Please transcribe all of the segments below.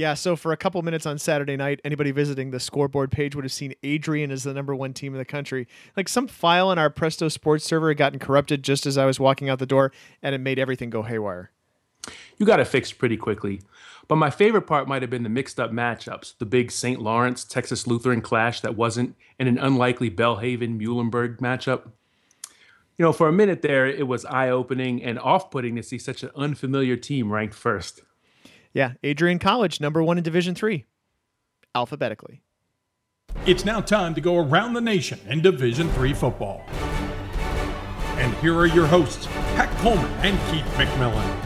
Yeah, so for a couple minutes on Saturday night, anybody visiting the scoreboard page would have seen Adrian as the number one team in the country. Like some file on our Presto Sports server had gotten corrupted just as I was walking out the door, and it made everything go haywire. You got it fixed pretty quickly. But my favorite part might have been the mixed up matchups, the big St. Lawrence Texas Lutheran clash that wasn't, and an unlikely Belhaven Muhlenberg matchup. You know, for a minute there, it was eye opening and off putting to see such an unfamiliar team ranked first. Yeah, Adrian College, number one in Division Three, alphabetically. It's now time to go around the nation in Division Three football. And here are your hosts, Pat Coleman and Keith McMillan.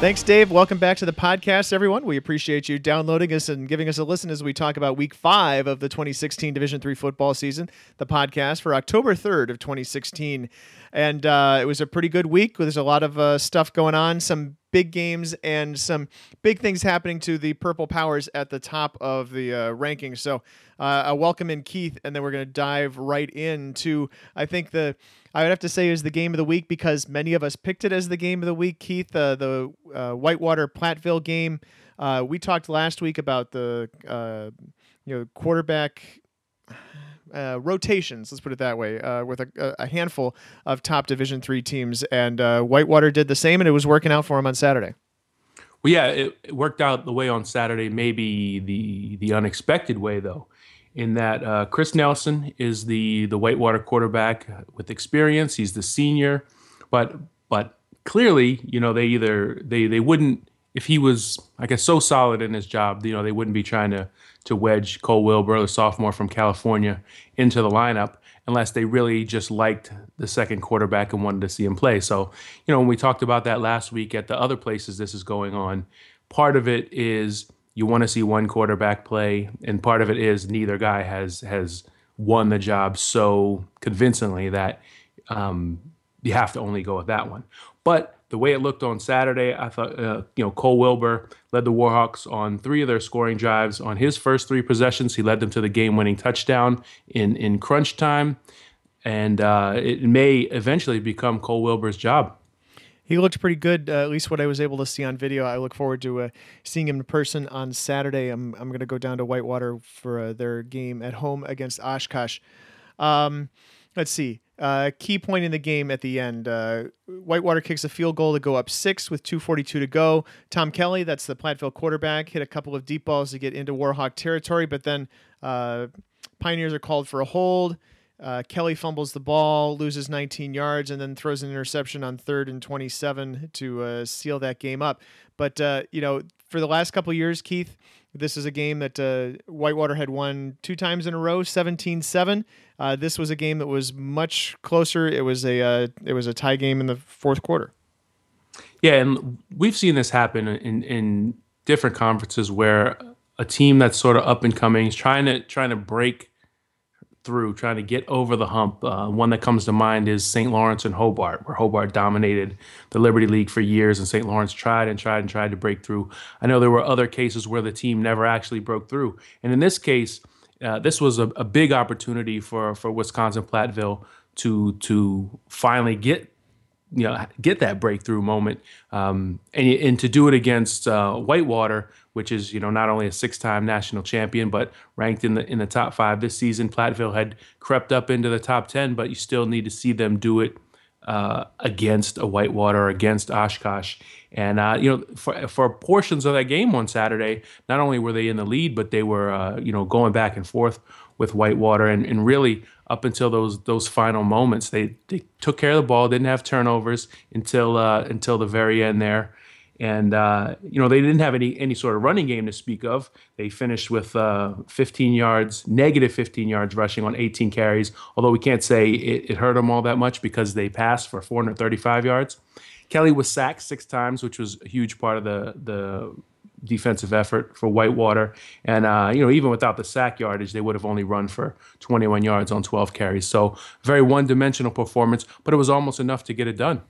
Thanks, Dave. Welcome back to the podcast, everyone. We appreciate you downloading us and giving us a listen as we talk about Week Five of the 2016 Division Three football season. The podcast for October 3rd of 2016, and uh, it was a pretty good week. There's a lot of uh, stuff going on, some big games, and some big things happening to the Purple Powers at the top of the uh, rankings. So, uh, I welcome in Keith, and then we're going to dive right into I think the I would have to say is the game of the week because many of us picked it as the game of the week. Keith, uh, the uh, Whitewater Platteville game. Uh, we talked last week about the uh, you know quarterback uh, rotations. Let's put it that way, uh, with a, a, handful of top Division three teams, and Whitewater did the same, and it was working out for him on Saturday. Well, yeah, it, it worked out the way on Saturday. Maybe the the unexpected way though in that uh, Chris Nelson is the the Whitewater quarterback with experience. He's the senior, but but clearly, you know, they either they they wouldn't if he was I guess so solid in his job, you know, they wouldn't be trying to to wedge Cole Wilbur, the sophomore from California, into the lineup unless they really just liked the second quarterback and wanted to see him play. So, you know, when we talked about that last week at the other places this is going on, part of it is you want to see one quarterback play, and part of it is neither guy has has won the job so convincingly that um, you have to only go with that one. But the way it looked on Saturday, I thought uh, you know Cole Wilbur led the Warhawks on three of their scoring drives. On his first three possessions, he led them to the game-winning touchdown in in crunch time, and uh, it may eventually become Cole Wilbur's job he looked pretty good, uh, at least what I was able to see on video. I look forward to uh, seeing him in person on Saturday. I'm, I'm going to go down to Whitewater for uh, their game at home against Oshkosh. Um, let's see. Uh, key point in the game at the end. Uh, Whitewater kicks a field goal to go up six with 2.42 to go. Tom Kelly, that's the Platteville quarterback, hit a couple of deep balls to get into Warhawk territory, but then uh, Pioneers are called for a hold. Uh, Kelly fumbles the ball, loses 19 yards, and then throws an interception on third and 27 to uh, seal that game up. But uh, you know, for the last couple years, Keith, this is a game that Whitewater had won two times in a row, 17-7. Uh, this was a game that was much closer. It was a uh, it was a tie game in the fourth quarter. Yeah, and we've seen this happen in in different conferences where a team that's sort of up and coming is trying to trying to break through, trying to get over the hump. Uh, one that comes to mind is St. Lawrence and Hobart, where Hobart dominated the Liberty League for years, and St. Lawrence tried and tried and tried to break through. I know there were other cases where the team never actually broke through, and in this case, uh, this was a, a, big opportunity for for Wisconsin Platteville to to finally get you know get that breakthrough moment um, and and to do it against uh, Whitewater which is you know not only a six-time national champion but ranked in the in the top five this season. Platteville had crept up into the top ten, but you still need to see them do it uh, against a Whitewater, against Oshkosh, and uh, you know for for portions of that game on Saturday, not only were they in the lead, but they were uh, you know going back and forth with Whitewater, and, and really up until those those final moments, they they took care of the ball, didn't have turnovers until uh, until the very end there. And uh, you know they didn't have any any sort of running game to speak of. They finished with uh, 15 yards, negative 15 yards rushing on 18 carries. Although we can't say it, it hurt them all that much because they passed for 435 yards. Kelly was sacked six times, which was a huge part of the the defensive effort for Whitewater. And uh, you know, even without the sack yardage, they would have only run for 21 yards on 12 carries. So very one-dimensional performance, but it was almost enough to get it done.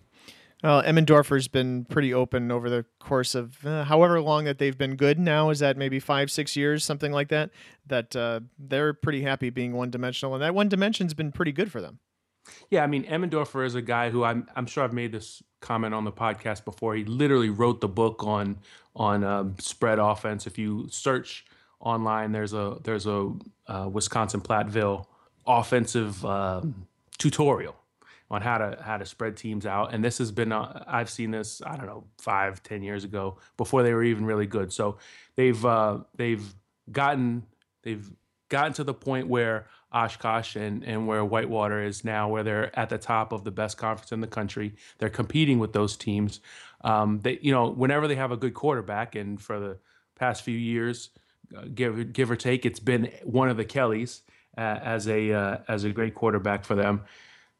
Well, Emendorfer's been pretty open over the course of uh, however long that they've been good. Now is that maybe five, six years, something like that. That uh, they're pretty happy being one dimensional, and that one dimension's been pretty good for them. Yeah, I mean Emmendorfer is a guy who I'm I'm sure I've made this comment on the podcast before. He literally wrote the book on on um, spread offense. If you search online, there's a there's a uh, Wisconsin Platteville offensive um, tutorial on how to how to spread teams out. And this has been uh, I've seen this I don't know five ten years ago before they were even really good. So they've uh, they've gotten they've gotten to the point where Oshkosh and, and where Whitewater is now, where they're at the top of the best conference in the country. They're competing with those teams. Um, they, you know, whenever they have a good quarterback, and for the past few years, uh, give give or take, it's been one of the Kellys uh, as a uh, as a great quarterback for them.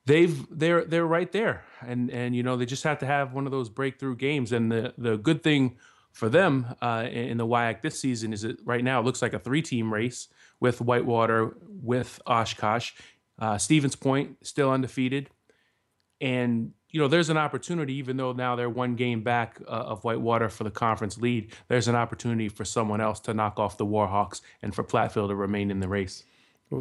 They've they're they're right there, and and you know they just have to have one of those breakthrough games. And the the good thing for them uh, in the WIAC this season is that right now it looks like a three team race with Whitewater, with Oshkosh. Uh, Stevens Point still undefeated. And, you know, there's an opportunity, even though now they're one game back uh, of Whitewater for the conference lead, there's an opportunity for someone else to knock off the Warhawks and for Platteville to remain in the race.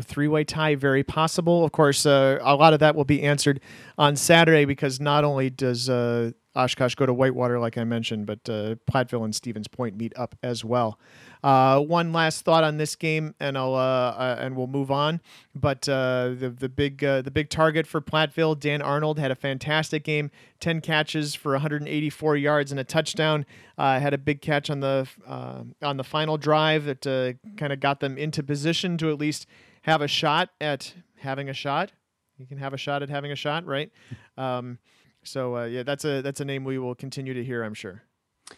Three way tie, very possible. Of course, uh, a lot of that will be answered on Saturday because not only does uh, Oshkosh go to Whitewater, like I mentioned, but uh, Platteville and Stevens Point meet up as well. Uh, one last thought on this game, and I'll uh, and we'll move on. But uh, the the big the big target for Platteville, Dan Arnold had a fantastic game, ten catches for 184 yards and a touchdown. had a big catch on the on the final drive that kind of got them into position to at least have a shot at having a shot. You can have a shot at having a shot, right? Um, so uh, yeah, that's a that's a name we will continue to hear, I'm sure.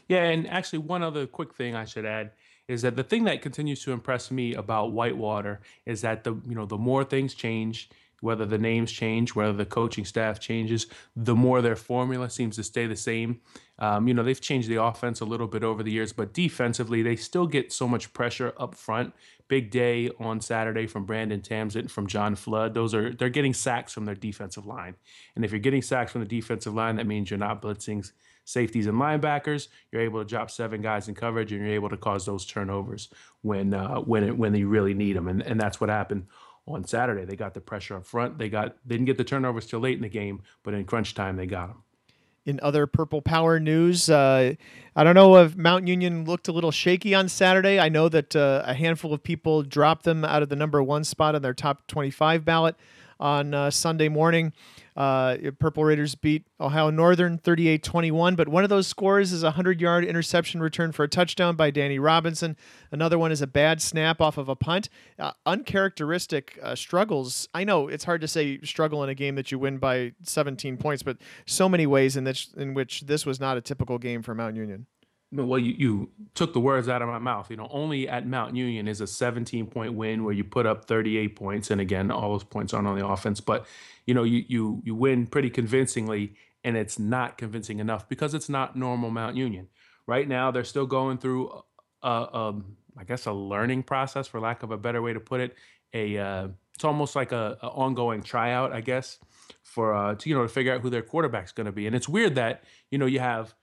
Yeah, and actually, one other quick thing I should add is that the thing that continues to impress me about Whitewater is that the you know the more things change, whether the names change, whether the coaching staff changes, the more their formula seems to stay the same. Um, you know, they've changed the offense a little bit over the years, but defensively, they still get so much pressure up front. Big day on Saturday from Brandon Tamsett, from John Flood. Those are they're getting sacks from their defensive line, and if you're getting sacks from the defensive line, that means you're not blitzing safeties and linebackers. You're able to drop seven guys in coverage, and you're able to cause those turnovers when uh, when it, when you really need them, and and that's what happened on Saturday. They got the pressure up front. They got they didn't get the turnovers till late in the game, but in crunch time they got them. In other Purple Power news, uh, I don't know if Mount Union looked a little shaky on Saturday. I know that uh, a handful of people dropped them out of the number one spot on their top 25 ballot on uh, Sunday morning. Uh, Purple Raiders beat Ohio Northern 38 21, but one of those scores is a 100 yard interception return for a touchdown by Danny Robinson. Another one is a bad snap off of a punt. Uh, uncharacteristic uh, struggles. I know it's hard to say struggle in a game that you win by 17 points, but so many ways in, this, in which this was not a typical game for Mount Union well, you, you took the words out of my mouth. You know, only at Mount Union is a 17 point win where you put up 38 points, and again, all those points aren't on the offense, but you know, you you you win pretty convincingly, and it's not convincing enough because it's not normal Mount Union. Right now, they're still going through, a, a, I guess, a learning process, for lack of a better way to put it. A uh, it's almost like a, a, ongoing tryout, I guess, for uh, to you know to figure out who their quarterback's going to be. And it's weird that you know you have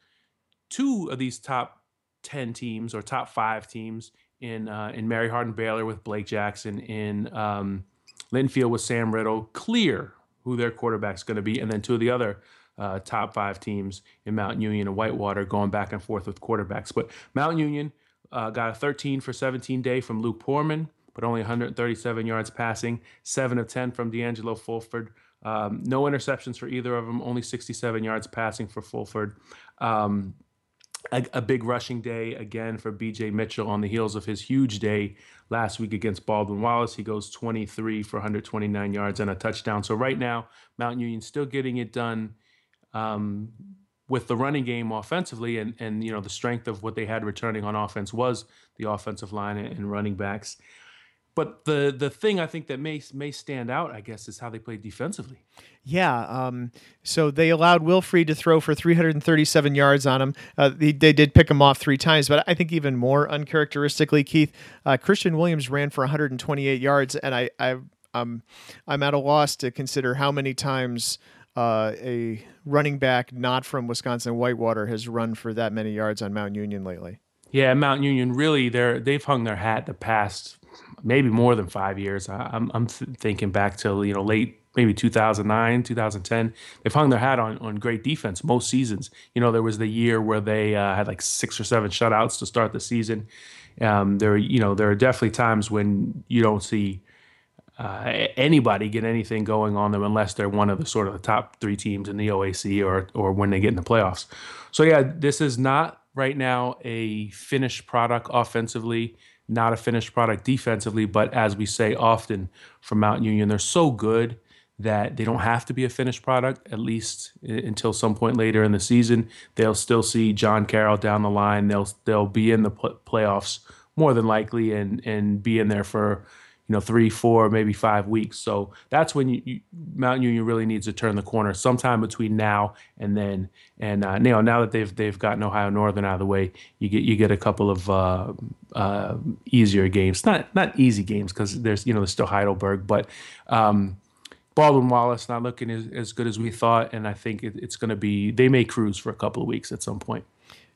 two of these top 10 teams or top five teams in uh, in Mary Hardin Baylor with Blake Jackson, in um, Linfield with Sam Riddle, clear who their quarterback's going to be, and then two of the other uh, top five teams in Mount Union and Whitewater going back and forth with quarterbacks. But Mount Union uh, got a 13 for 17 day from Luke Poorman, but only 137 yards passing, seven of 10 from D'Angelo Fulford. Um, no interceptions for either of them, only 67 yards passing for Fulford. Um, a, a, big rushing day again for BJ Mitchell on the heels of his huge day last week against Baldwin Wallace. He goes 23 for 129 yards and a touchdown. So right now, Mount Union still getting it done um, with the running game offensively, and and you know the strength of what they had returning on offense was the offensive line and running backs. But the the thing I think that may may stand out, I guess, is how they played defensively. Yeah. Um, so they allowed Wilfried to throw for 337 yards on him. Uh, they, they, did pick him off three times, but I think even more uncharacteristically, Keith, uh, Christian Williams ran for 128 yards, and I, I um, I'm at a loss to consider how many times. Uh, a running back not from Wisconsin Whitewater has run for that many yards on Mount Union lately. Yeah, Mount Union really they're they've hung their hat the past maybe more than five years. I, am I'm, I'm th- thinking back to you know late maybe 2009, 2010. They've hung their hat on on great defense most seasons. You know, there was the year where they uh, had like six or seven shutouts to start the season. Um, there, you know, there are definitely times when you don't see uh, anybody get anything going on them unless they're one of the sort of the top three teams in the OAC or or when they get in the playoffs. So yeah, this is not right now a finished product offensively, not a finished product defensively, but as we say often from Mount Union, they're so good that they don't have to be a finished product at least until some point later in the season. They'll still see John Carroll down the line. They'll they'll be in the playoffs more than likely and and be in there for you know three, four, maybe five weeks. So that's when you, you, Mount Union really needs to turn the corner sometime between now and then. And uh, know now that they've they've gotten Ohio Northern out of the way, you get you get a couple of uh, uh, easier games. Not not easy games because there's you know there's still Heidelberg, but. Um, Baldwin Wallace not looking as, as good as we thought, and I think it, it's going to be. They may cruise for a couple of weeks at some point.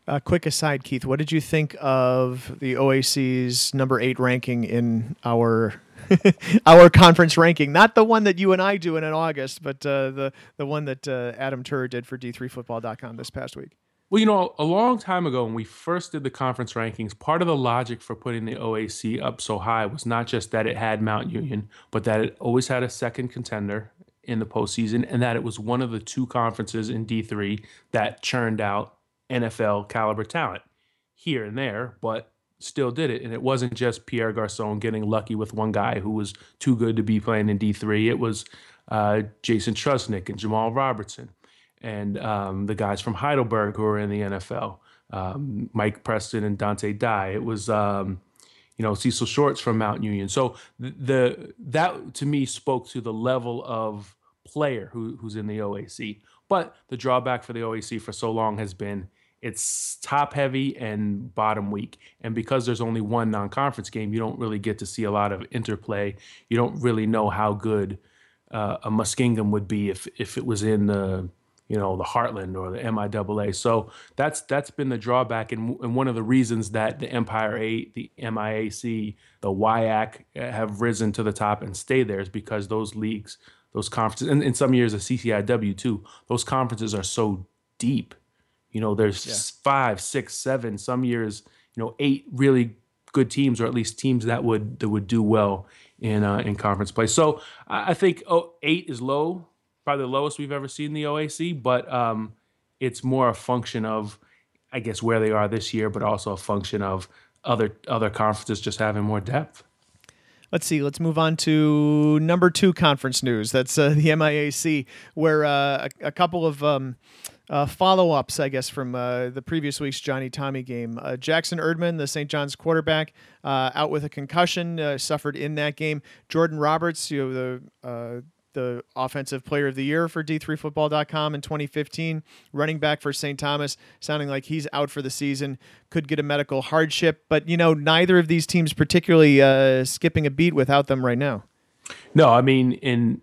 A quick aside, Keith, what did you think of the OAC's number eight ranking in our our conference ranking? Not the one that you and I do in August, but uh, the the one that uh, Adam Turer did for D3Football.com this past week. Well, you know, a long time ago when we first did the conference rankings, part of the logic for putting the OAC up so high was not just that it had Mount Union, but that it always had a second contender in the postseason, and that it was one of the two conferences in D3 that churned out NFL caliber talent here and there, but still did it. And it wasn't just Pierre Garcon getting lucky with one guy who was too good to be playing in D3. It was uh, Jason Trusnik and Jamal Robertson and um, the guys from Heidelberg who are in the NFL, um, Mike Preston and Dante Dye. It was, um, you know, Cecil Shorts from Mount Union. So the that to me spoke to the level of player who, who's in the OAC. But the drawback for the OAC for so long has been it's top heavy and bottom weak. And because there's only one non conference game, you don't really get to see a lot of interplay. You don't really know how good uh, a Muskingum would be if, if it was in the you know the Heartland or the MIAA. So that's that's been the drawback, and, and one of the reasons that the Empire Eight, the MIAC, the WIAC have risen to the top and stay there is because those leagues, those conferences, and in some years the CCIW too, those conferences are so deep you know, there's yeah. five, six, seven, some years, you know, eight really good teams, or at least teams that would that would do well in uh, in conference play. So I think oh, eight is low, probably the lowest we've ever seen the OAC, but um, it's more a function of, I guess, where they are this year, but also a function of other other conferences just having more depth. Let's see. Let's move on to number two conference news. That's uh, the MIAC, where uh, a, a, couple of um, uh, follow ups, I guess, from uh, the previous week's Johnny Tommy game. Uh, Jackson Erdman, the St. John's quarterback, uh, out with a concussion, uh, suffered in that game. Jordan Roberts, you know, the uh, the offensive player of the year for D3Football.com in 2015, running back for St. Thomas, sounding like he's out for the season, could get a medical hardship. But, you know, neither of these teams particularly skipping a beat without them right now. No, I mean, in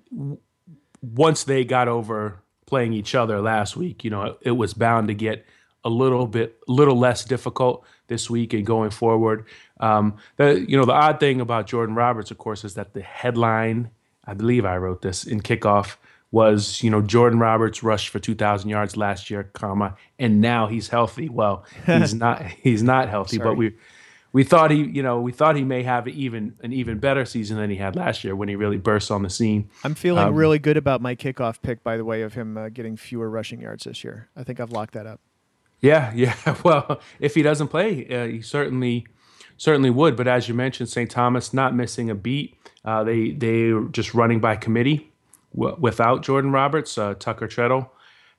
once they got over playing each other last week, you know, it, it was bound to get a little bit, little less difficult this week and going forward. Um, the you know the odd thing about Jordan Roberts, of course, is that the headline, I believe I wrote this in kickoff, was you know Jordan Roberts rushed for 2,000 yards last year, comma, and now he's healthy. Well, he's not. He's not healthy, Sorry. but we we thought he, you know, we thought he may have even an even better season than he had last year when he really burst on the scene. I'm feeling um, really good about my kickoff pick, by the way, of him uh, getting fewer rushing yards this year. I think I've locked that up. Yeah, yeah. Well, if he doesn't play, uh, he certainly certainly would. But as you mentioned, St. Thomas not missing a beat. Uh, they they just running by committee w- without Jordan Roberts, uh, Tucker Treadle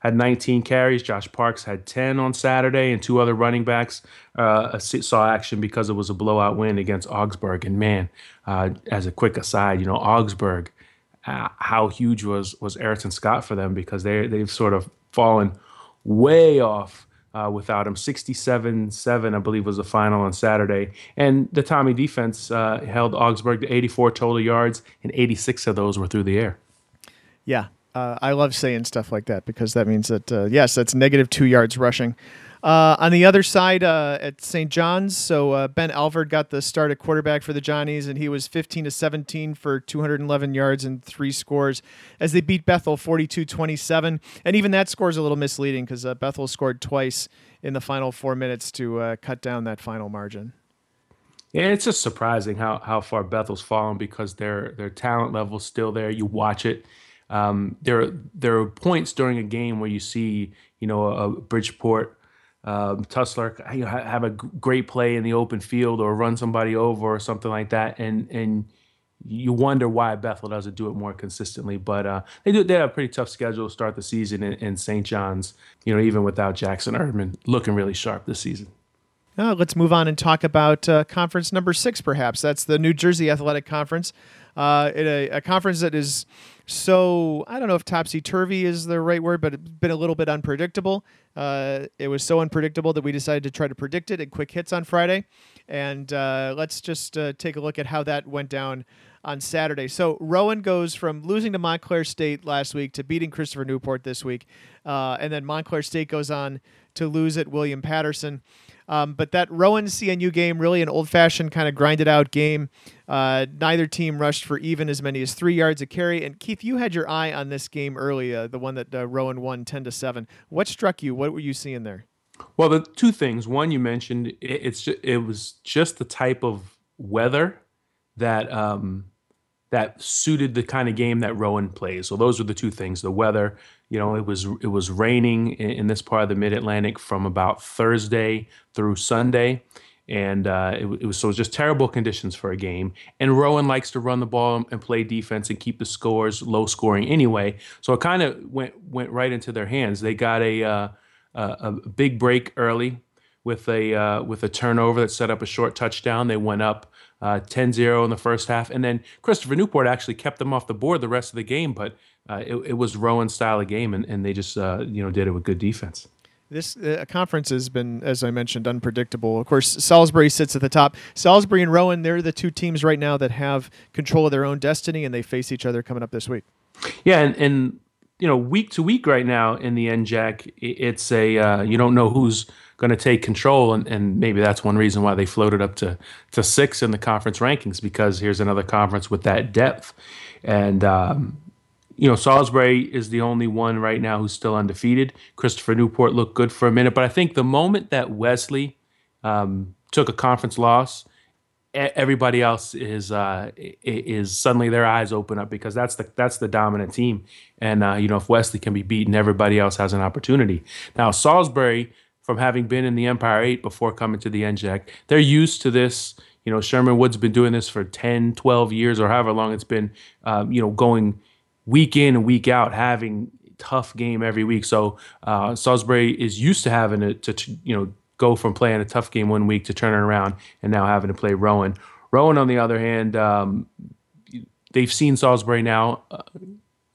had 19 carries. Josh Parks had 10 on Saturday, and two other running backs uh, saw action because it was a blowout win against Augsburg. And man, uh, as a quick aside, you know Augsburg, uh, how huge was was Ayrton Scott for them because they they've sort of fallen way off. Uh, without him. 67 7, I believe, was the final on Saturday. And the Tommy defense uh, held Augsburg to 84 total yards, and 86 of those were through the air. Yeah, uh, I love saying stuff like that because that means that uh, yes, that's negative two yards rushing. Uh, on the other side uh, at St. John's, so uh, Ben Alvord got the start at quarterback for the Johnnies, and he was 15 to 17 for 211 yards and three scores as they beat Bethel 42 27. And even that score is a little misleading because uh, Bethel scored twice in the final four minutes to cut down that final margin. Yeah, it's just surprising how, how far Bethel's fallen because their their talent level's still there. You watch it. Um, there there are points during a game where you see you know a, Bridgeport um, Tussler have a great play in the open field or run somebody over or something like that, and and you wonder why Bethel doesn't do it more consistently. But uh, they do. They have a pretty tough schedule to start the season in, in St. John's. You know, even without Jackson Erdman looking really sharp this season. Let's move on and talk about uh, conference number six, perhaps. That's the New Jersey Athletic Conference. Uh, a, a, conference that is so, I don't know if topsy turvy is the right word, but it's been a little bit unpredictable. Uh, it was so unpredictable that we decided to try to predict it in quick hits on Friday. And uh, let's just uh, take a look at how that went down on Saturday. So Rowan goes from losing to Montclair State last week to beating Christopher Newport this week. and then Montclair State goes on to lose at William Paterson. Um, but that Rowan CNU game, really an old fashioned kind of grinded out game. Uh, neither team rushed for even as many as three yards a carry. And Keith, you had your eye on this game early, uh, the one that uh, Rowan won 10 to 7. What struck you? What were you seeing there? Well, the two things. One, you mentioned it, it's just, it was just the type of weather that um, that suited the kind of game that Rowan plays. So those are the two things: the weather. You know, it was it was raining in, in this part of the Mid Atlantic from about Thursday through Sunday, and uh, it, it, was so it was just terrible conditions for a game. And Rowan likes to run the ball and play defense and keep the scores low scoring anyway. So it kind of went went right into their hands. They got a uh, a big break early with a uh, with a turnover that set up a short touchdown. They went up uh, 10-0 in the first half. And then Christopher Newport actually kept them off the board the rest of the game, but uh, it, it, was Rowan's style of game, and, and they just uh, you know did it with good defense. This uh, conference has been, as I mentioned, unpredictable. Of course, Salisbury sits at the top. Salisbury and Rowan, they're the two teams right now that have control of their own destiny, and they face each other coming up this week. Yeah, and, and you know, week to week right now in the NJAC, it's a uh, you don't know who's going to take control, and, and maybe that's one reason why they floated up to to six in the conference rankings because here's another conference with that depth, and um, you know Salisbury is the only one right now who's still undefeated. Christopher Newport looked good for a minute, but I think the moment that Wesley um, took a conference loss, everybody else is uh, is suddenly their eyes open up because that's the that's the dominant team, and uh, you know if Wesley can be beaten, everybody else has an opportunity. Now Salisbury from having been in the Empire 8 before coming to the NJAC. They're used to this. You know, Sherman Wood's been doing this for 10, 12 years or however long it's been, um, you know, going week in and week out, having tough game every week. So uh, Salisbury is used to having it to, you know, go from playing a tough game one week to turning around and now having to play Rowan. Rowan, on the other hand, um, they've seen Salisbury now uh,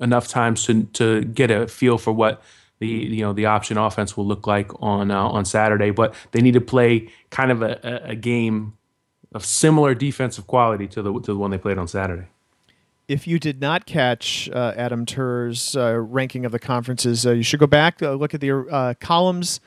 enough times to to get a feel for what the you know the option offense will look like on uh, on Saturday. But they need to play kind of a, a game of similar defensive quality to the to the one they played on Saturday. If you did not catch uh, Adam Turer's uh, ranking of the conferences, uh, you should go back uh, look at the uh, columns.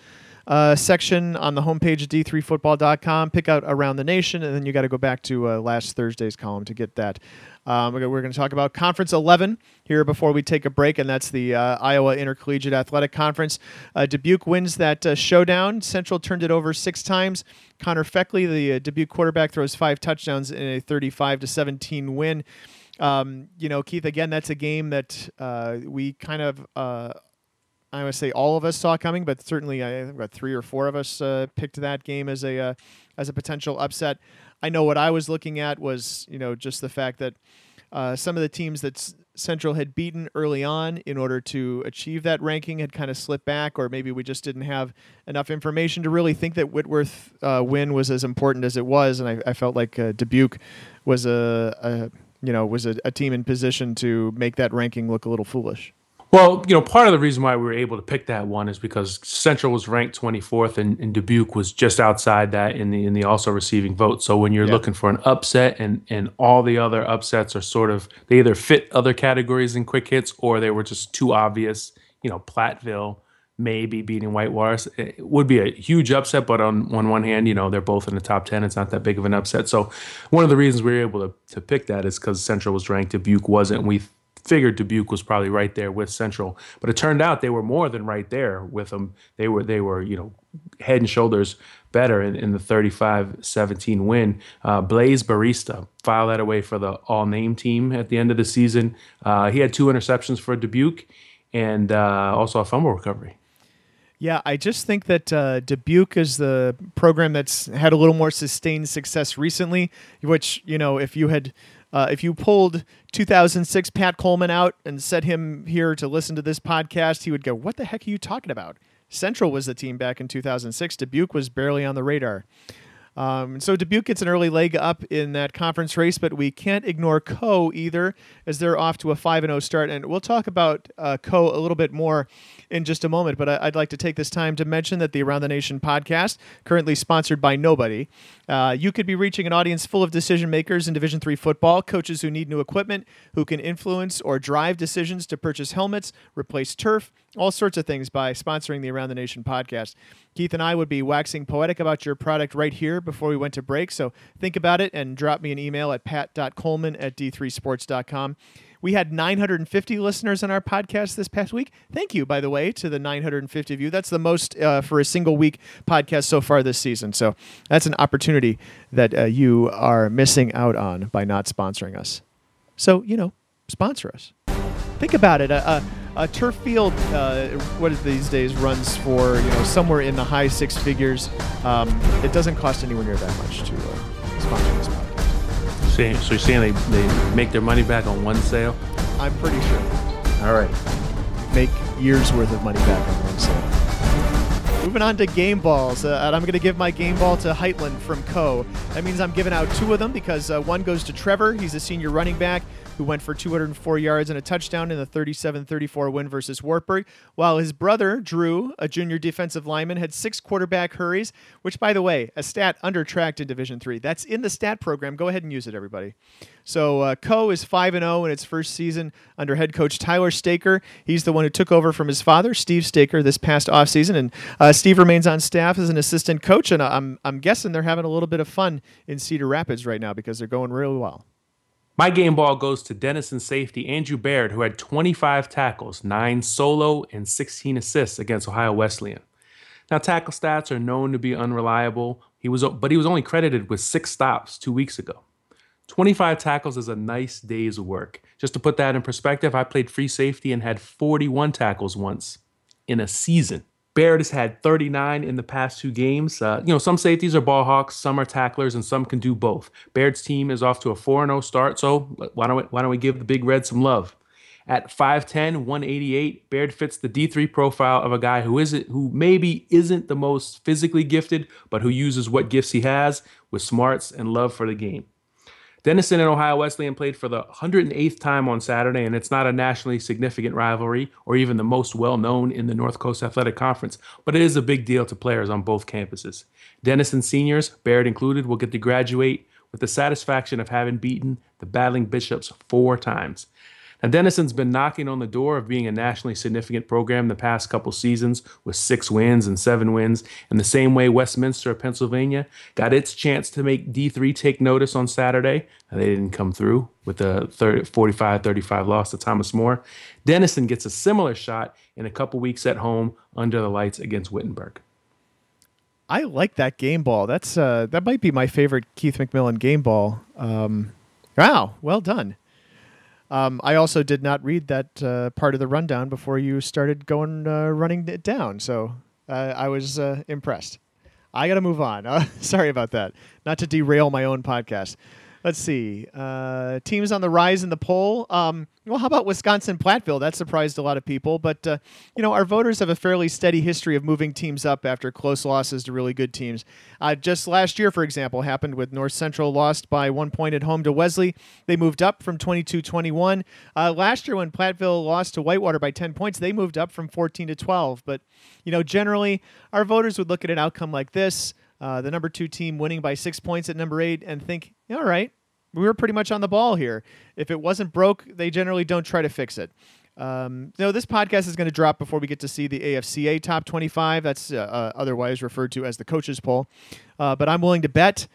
section on the homepage of d3football.com, pick out around the nation, and then you got to go back to last Thursday's column to get that. Um, we're going to talk about Conference 11 here before we take a break, and that's the uh, Iowa Intercollegiate Athletic Conference. Uh, Dubuque wins that uh, showdown. Central turned it over six times. Connor Feckley, the Dubuque quarterback, throws five touchdowns in a 35 to 17 win. Um, you know, Keith, again, that's a game that uh, we kind of. Uh, I would say all of us saw coming, but certainly I think about three or four of us picked that game as a as a potential upset. I know what I was looking at was you know just the fact that uh, some of the teams that Central had beaten early on in order to achieve that ranking had kind of slipped back, or maybe we just didn't have enough information to really think that Whitworth uh, win was as important as it was. And I, I felt like uh, Dubuque was a, a, you know was a, a team in position to make that ranking look a little foolish. Well, you know, part of the reason why we were able to pick that one is because Central was ranked 24th and, and Dubuque was just outside that in the in the also receiving vote. So when you're yeah. looking for an upset and and all the other upsets are sort of they either fit other categories in quick hits or they were just too obvious, you know, Platteville, maybe beating Whitewater. It would be a huge upset, but on, on one hand, you know, they're both in the top 10. It's not that big of an upset. So one of the reasons we were able to, to pick that is because Central was ranked, Dubuque wasn't. We figured Dubuque was probably right there with Central, but it turned out they were more than right there with them. They were, they were, you know, head and shoulders better in, in the 35-17 win. Uh, Blaze Barista filed that away for the all-name team at the end of the season. Uh, he had two interceptions for Dubuque and uh, also a fumble recovery. Yeah, I just think that uh, Dubuque is the program that's had a little more sustained success recently. Which you know, if you had, uh, if you pulled 2006 Pat Coleman out and set him here to listen to this podcast, he would go, "What the heck are you talking about?" Central was the team back in 2006. Dubuque was barely on the radar. Um, so Dubuque gets an early leg up in that conference race, but we can't ignore Coe either, as they're off to a five and zero start. And we'll talk about uh, Coe a little bit more in just a moment. But I'd like to take this time to mention that the Around the Nation podcast, currently sponsored by nobody, uh, you could be reaching an audience full of decision makers in Division three football, coaches who need new equipment, who can influence or drive decisions to purchase helmets, replace turf, all sorts of things by sponsoring the Around the Nation podcast. Keith and I would be waxing poetic about your product right here before we went to break. So think about it and drop me an email at pat.coleman at d3sports.com. We had 950 listeners on our podcast this past week. Thank you, by the way, to the 950 of you. That's the most uh, for a single week podcast so far this season. So that's an opportunity that uh, you are missing out on by not sponsoring us. So, you know, sponsor us. Think about it. A, a, a turf field, uh, what these days runs for, you know, somewhere in the high six figures. Um, it doesn't cost anywhere near that much to uh, sponsor this podcast. So, so you're saying they, they make their money back on one sale? I'm pretty sure. All right. Make years worth of money back on one sale. Moving on to game balls, uh, and I'm going to give my game ball to Heitland from Coe. That means I'm giving out two of them because uh, one goes to Trevor. He's a senior running back who went for 204 yards and a touchdown in the 37 34 win versus Wartburg, while his brother, Drew, a junior defensive lineman, had six quarterback hurries, which, by the way, a stat under tracked in Division Three. That's in the stat program. Go ahead and use it, everybody. So uh, Coe is 5 0 in its first season under head coach Tyler Staker. He's the one who took over from his father, Steve Staker, this past offseason. And uh, Steve remains on staff as an assistant coach. And I'm, I'm guessing they're having a little bit of fun in Cedar Rapids right now because they're going really well. My game ball goes to Denison safety Andrew Baird, who had 25 tackles, 9 solo, and 16 assists against Ohio Wesleyan. Now, tackle stats are known to be unreliable, he was, but he was only credited with six stops two weeks ago. 25 tackles is a nice day's work. Just to put that in perspective, I played free safety and had 41 tackles once in a season. Baird has had 39 in the past two games. Uh, you know, some safeties are ball hawks, some are tacklers, and some can do both. Baird's team is off to a 4 0 start, so why don't, we, why don't we give the Big Red some love? At 5'10, 188, Baird fits the D3 profile of a guy who isn't who maybe isn't the most physically gifted, but who uses what gifts he has with smarts and love for the game. Denison and Ohio Wesleyan played for the 108th time on Saturday, and it's not a nationally significant rivalry or even the most well known in the North Coast Athletic Conference, but it is a big deal to players on both campuses. Denison seniors, Baird included, will get to graduate with the satisfaction of having beaten the battling Bishops four times. Now, Denison's been knocking on the door of being a nationally significant program the past couple seasons with six wins and seven wins. In the same way, Westminster of Pennsylvania got its chance to make D3 take notice on Saturday. Now, they didn't come through with a 45 35 loss to Thomas More. Denison gets a similar shot in a couple weeks at home under the lights against Wittenberg. I like that game ball. That's uh, that might be my favorite Keith McMillan game ball. Um, wow, well done. Um, I also did not read that uh, part of the rundown before you started going uh, running it down, so uh, I was uh, impressed. I got to move on. sorry about that. Not to derail my own podcast. Let's see. Uh, teams on the rise in the poll. Um, well, how about Wisconsin Platteville? That surprised a lot of people. But, uh, you know, our voters have a fairly steady history of moving teams up after close losses to really good teams. Uh, just last year, for example, happened with North Central lost by one point at home to Wesley. They moved up from 22 21. Uh, last year, when Platteville lost to Whitewater by 10 points, they moved up from 14 to 12. But, you know, generally, our voters would look at an outcome like this uh, the number two team winning by six points at number eight and think, all right, we were pretty much on the ball here. If it wasn't broke, they generally don't try to fix it. Um, no, this podcast is going to drop before we get to see the AFCA top 25. That's uh, uh, otherwise referred to as the coaches poll. Uh, but I'm willing to bet.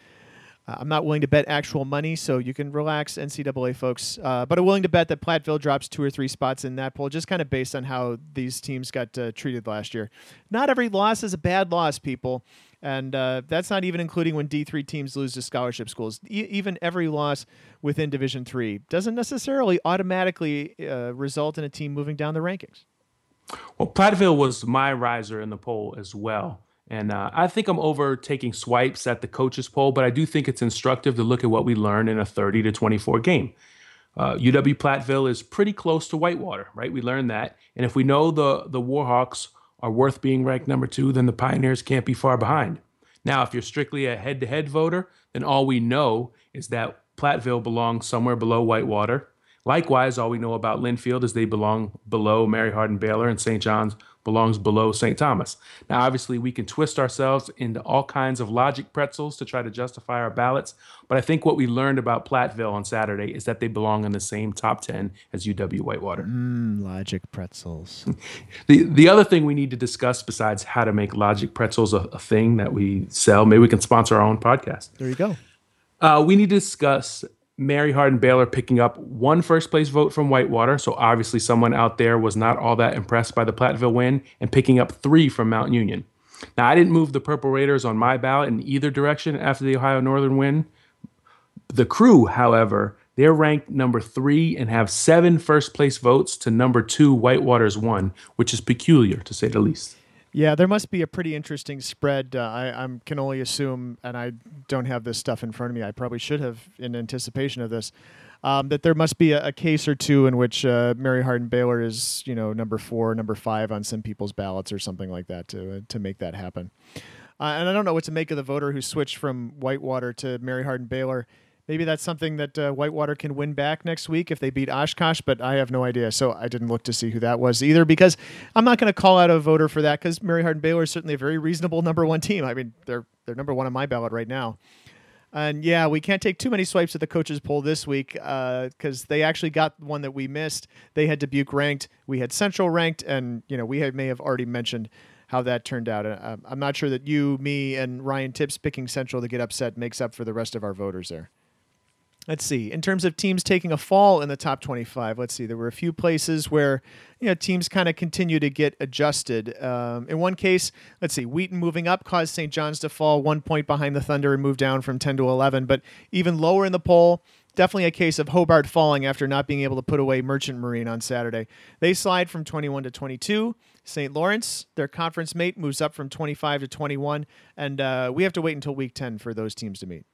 Uh, I'm not willing to bet actual money, so you can relax, NCAA folks. Uh, but I'm willing to bet that Platteville drops two or three spots in that poll, just kind of based on how these teams got uh, treated last year. Not every loss is a bad loss, people. And uh, that's not even including when D3 teams lose to scholarship schools. E- even every loss within Division Three doesn't necessarily automatically uh, result in a team moving down the rankings. Well, Platteville was my riser in the poll as well. And uh, I think I'm over taking swipes at the coaches poll, but I do think it's instructive to look at what we learned in a 30 to 24 game. Uh, UW Platteville is pretty close to Whitewater, right? We learned that. And if we know the, the Warhawks are worth being ranked number two, then the Pioneers can't be far behind. Now, if you're strictly a head to head voter, then all we know is that Platteville belongs somewhere below Whitewater. Likewise, all we know about Linfield is they belong below Mary Hardin Baylor and St. John's belongs below St. Thomas. Now, obviously, we can twist ourselves into all kinds of logic pretzels to try to justify our ballots, but I think what we learned about Platteville on Saturday is that they belong in the same top 10 as UW Whitewater. Mm, logic pretzels. the, the other thing we need to discuss, besides how to make logic pretzels a, a thing that we sell, maybe we can sponsor our own podcast. There you go. Uh, we need to discuss Mary Hardin Baylor picking up one first place vote from Whitewater. So obviously, someone out there was not all that impressed by the Platteville win and picking up three from Mount Union. Now, I didn't move the Purple Raiders on my ballot in either direction after the Ohio Northern win. The crew, however, they're ranked number three and have seven first place votes to number two, Whitewater's one, which is peculiar to say the least. Yeah, there must be a pretty interesting spread. Uh, I I'm, can only assume, and I don't have this stuff in front of me. I probably should have in anticipation of this. Um, that there must be a, a, case or two in which uh, Mary Hardin Baylor is, you know, number four, number five on some people's ballots or something like that to uh, to make that happen. Uh, and I don't know what to make of the voter who switched from Whitewater to Mary Hardin Baylor maybe that's something that uh, Whitewater can win back next week if they beat Oshkosh, but I have no idea. So I didn't look to see who that was either because I'm not going to call out a voter for that because Mary Hardin Baylor is certainly a very reasonable number one team. I mean, they're they're number one on my ballot right now. And yeah, we can't take too many swipes at the coaches poll this week because uh, they actually got one that we missed. They had Dubuque ranked, we had Central ranked, and you know we may have already mentioned how that turned out. Uh, I'm not sure that you, me, and Ryan Tipps picking Central to get upset makes up for the rest of our voters there. Let's see. In terms of teams taking a fall in the top 25, let's see. There were a few places where you know teams kind of continue to get adjusted. Um, in one case, let's see, Wheaton moving up caused St. John's to fall one point behind the Thunder and move down from 10 to 11. But even lower in the poll, definitely a case of Hobart falling after not being able to put away Merchant Marine on Saturday. They slide from 21 to 22. St. Lawrence, their conference mate, moves up from 25 to 21, and uh, we have to wait until week 10 for those teams to meet.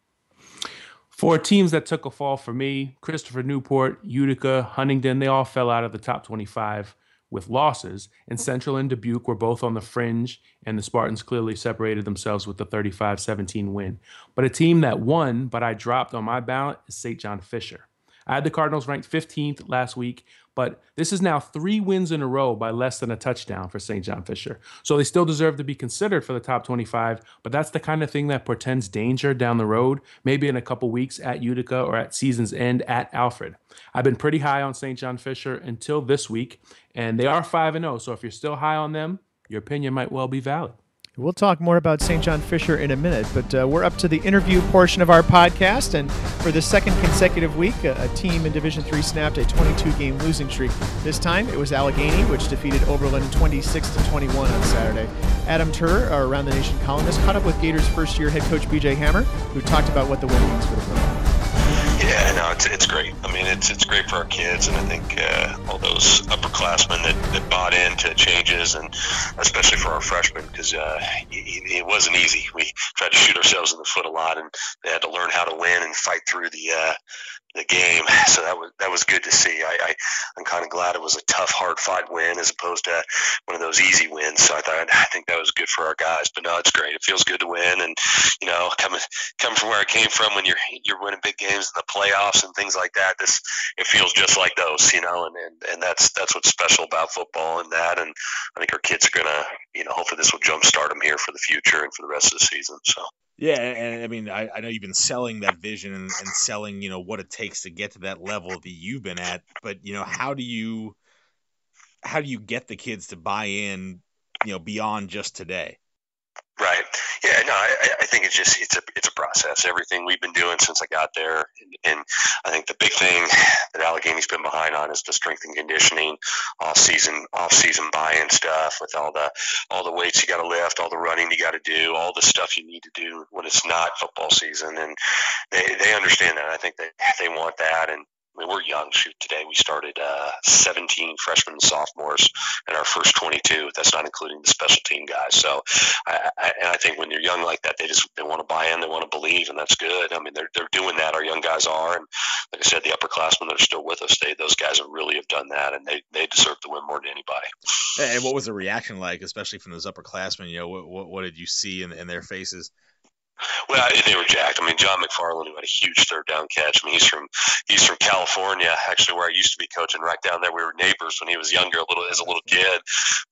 For teams that took a fall for me, Christopher Newport, Utica, Huntingdon, they all fell out of the top 25 with losses. And Central and Dubuque were both on the fringe, and the Spartans clearly separated themselves with the 35 17 win. But a team that won, but I dropped on my ballot, is St. John Fisher. I had the Cardinals ranked 15th last week, but this is now three wins in a row by less than a touchdown for St. John Fisher. So they still deserve to be considered for the top 25, but that's the kind of thing that portends danger down the road, maybe in a couple weeks at Utica or at season's end at Alfred. I've been pretty high on St. John Fisher until this week, and they are 5 0. So if you're still high on them, your opinion might well be valid. We'll talk more about St. John Fisher in a minute, but uh, we're up to the interview portion of our podcast, and for the second consecutive week, a, a team in Division Three snapped a 22-game losing streak. This time, it was Allegheny, which defeated Oberlin 26 to 21 on Saturday. Adam Turer, our Around the Nation columnist, caught up with Gators' first-year head coach B.J. Hammer, who talked about what the win means for the program. Yeah, no, it's, it's great. I mean, it's it's great for our kids, and I think uh, all those upperclassmen that, that bought into changes, and especially for our freshmen, because uh, it, wasn't easy. We tried to shoot ourselves in the foot a lot, and they had to learn how to win and fight through the uh, the game. So that was that was good to see. I, I am kind of glad it was a tough, hard fought win as opposed to one of those easy wins. So I thought I think that was good for our guys. But no, it's great. It feels good to win, and you know, coming coming from where I came from, when you're you're winning big games in the playoffs and things like that, this it feels just like those, you know, and and, and that's that's what's special about football and that. And I think our kids are gonna, you know, hopefully this will jumpstart them here for the future and for the rest of the season. So. Yeah, and I mean, I, I know you've been selling that vision and, and, selling, you know, what it takes to get to that level that you've been at. But you know, how do you, how do you get the kids to buy in, you know, beyond just today? Right. Yeah. No, I, I think it's just it's a it's a process. Everything we've been doing since I got there, and, and I think the big thing that Allegheny's been behind on is the strength and conditioning, off season off season buy-in stuff with all the all the weights you got to lift, all the running you got to do, all the stuff you need to do when it's not football season, and they they understand that. I think they they want that, and I mean, we're young. Shoot, today we started uh, 17 freshmen and sophomores in our first 22. That's not including the special team guys. So, I, I, and I think when you're young like that, they just they want to buy in, they want to believe, and that's good. I mean, they're they're doing that. Our young guys are, and like I said, the upperclassmen that are still with us, they those guys really have done that, and they they deserve to win more than anybody. And what was the reaction like, especially from those upperclassmen? You know, what what, what did you see in, in their faces? Well, they were jacked. I mean, John McFarland, who had a huge third down catch. I mean, he's from he's from California, actually, where I used to be coaching. Right down there, we were neighbors when he was younger, a little as a little kid.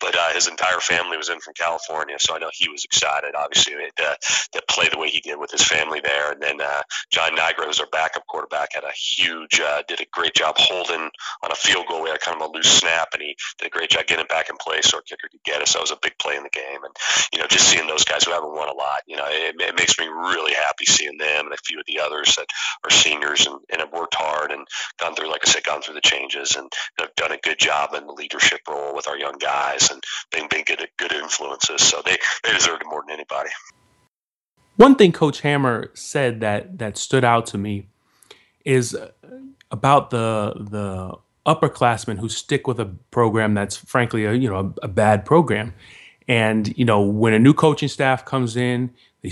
But uh, his entire family was in from California, so I know he was excited. Obviously, to, to play the way he did with his family there. And then uh, John Nigro, who's our backup quarterback, had a huge, uh, did a great job holding on a field goal. We had kind of a loose snap, and he did a great job getting it back in place so our kicker could get. So it was a big play in the game. And you know, just seeing those guys who haven't won a lot, you know, it, it makes really happy seeing them and a few of the others that are seniors and, and have worked hard and gone through, like I said, gone through the changes and have done a good job in the leadership role with our young guys and being, being good, good influences. So they, they deserve it more than anybody. One thing Coach Hammer said that that stood out to me is uh, about the the upperclassmen who stick with a program that's frankly a you know a, a bad program, and you know when a new coaching staff comes in, they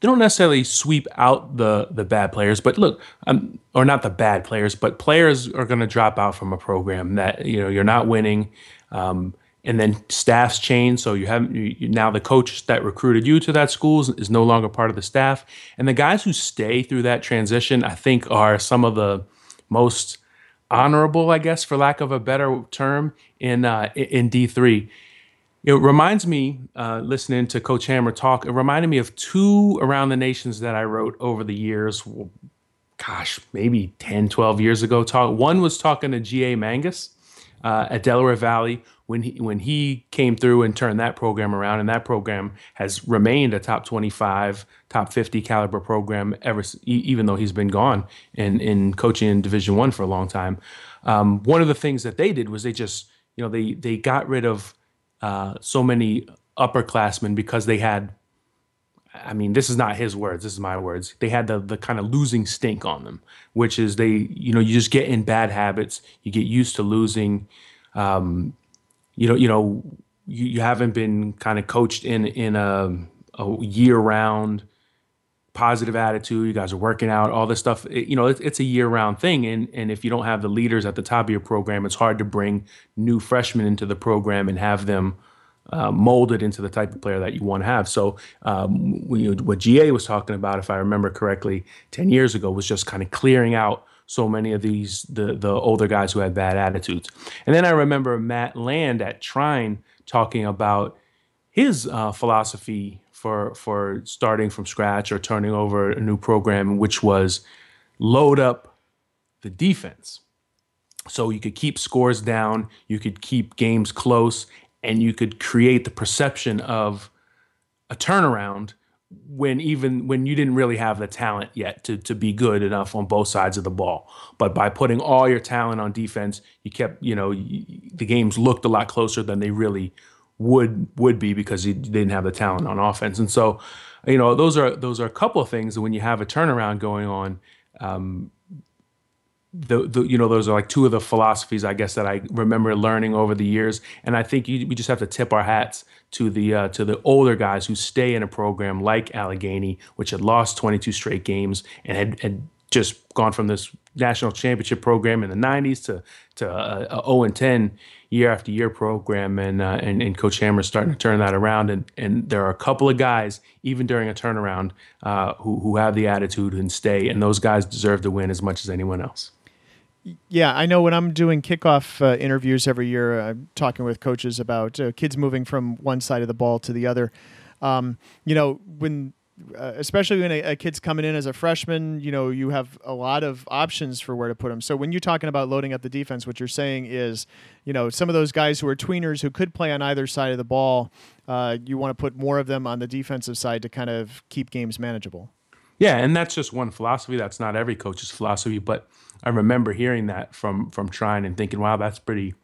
they don't necessarily sweep out the the bad players, but look, um, or not the bad players, but players are going to drop out from a program that you know you're not winning, um, and then staffs change. So you have you, now the coach that recruited you to that school is, is no longer part of the staff, and the guys who stay through that transition, I think, are some of the most honorable, I guess, for lack of a better term, in uh, in D three. It reminds me, uh, listening to Coach Hammer talk, it reminded me of two around the nations that I wrote over the years. Gosh, maybe 10, 12 years ago. Talk. One was talking to G.A. Mangus uh, at Delaware Valley when he, when he came through and turned that program around. And that program has remained a top 25, top 50 caliber program ever, even though he's been gone in, in coaching in Division One for a long time. Um, one of the things that they did was they just, you know, they, they got rid of uh, so many upperclassmen because they had I mean, this is not his words. This is my words. They had the the kind of losing stink on them, which is they, you know, you just get in bad habits. You get used to losing. Um, you know, you know, you, you haven't been kind of coached in in a, a year round positive attitude. You guys are working out, all this stuff. It, you know, it, it's a year round thing, and and if you don't have the leaders at the top of your program, it's hard to bring new freshmen into the program and have them. Uh, molded into the type of player that you want to have. So, um, we, what GA was talking about, if I remember correctly, ten years ago, was just kind of clearing out so many of these the the older guys who had bad attitudes. And then I remember Matt Land at Trine talking about his uh, philosophy for for starting from scratch or turning over a new program, which was load up the defense. So you could keep scores down, you could keep games close, and you could create the perception of a turnaround when even when you didn't really have the talent yet to to be good enough on both sides of the ball. But by putting all your talent on defense, you kept you know the games looked a lot closer than they really would would be because he didn't have the talent on offense. And so, you know, those are those are a couple of things that when you have a turnaround going on, um, the, the you know those are like two of the philosophies I guess that I remember learning over the years. And I think you, we just have to tip our hats to the uh, to the older guys who stay in a program like Allegheny, which had lost 22 straight games and had, had just gone from this national championship program in the 90s to to a, a 0 and 10 year after year program, and uh, and, and Coach Hammer's starting to turn that around. And and there are a couple of guys, even during a turnaround, uh, who who have the attitude and stay, and those guys deserve to win as much as anyone else. Yeah, I know when I'm doing kickoff uh, interviews every year, I'm talking with coaches about uh, kids moving from one side of the ball to the other. Um, you know, when uh, especially when a, a, kid's coming in as a freshman, you know, you have a lot of options for where to put them. So when you're talking about loading up the defense, what you're saying is, you know, some of those guys who are tweeners who could play on either side of the ball, uh, you want to put more of them on the defensive side to kind of keep games manageable. Yeah, and that's just one philosophy. That's not every coach's philosophy, but I remember hearing that from from Trine and thinking, wow, that's pretty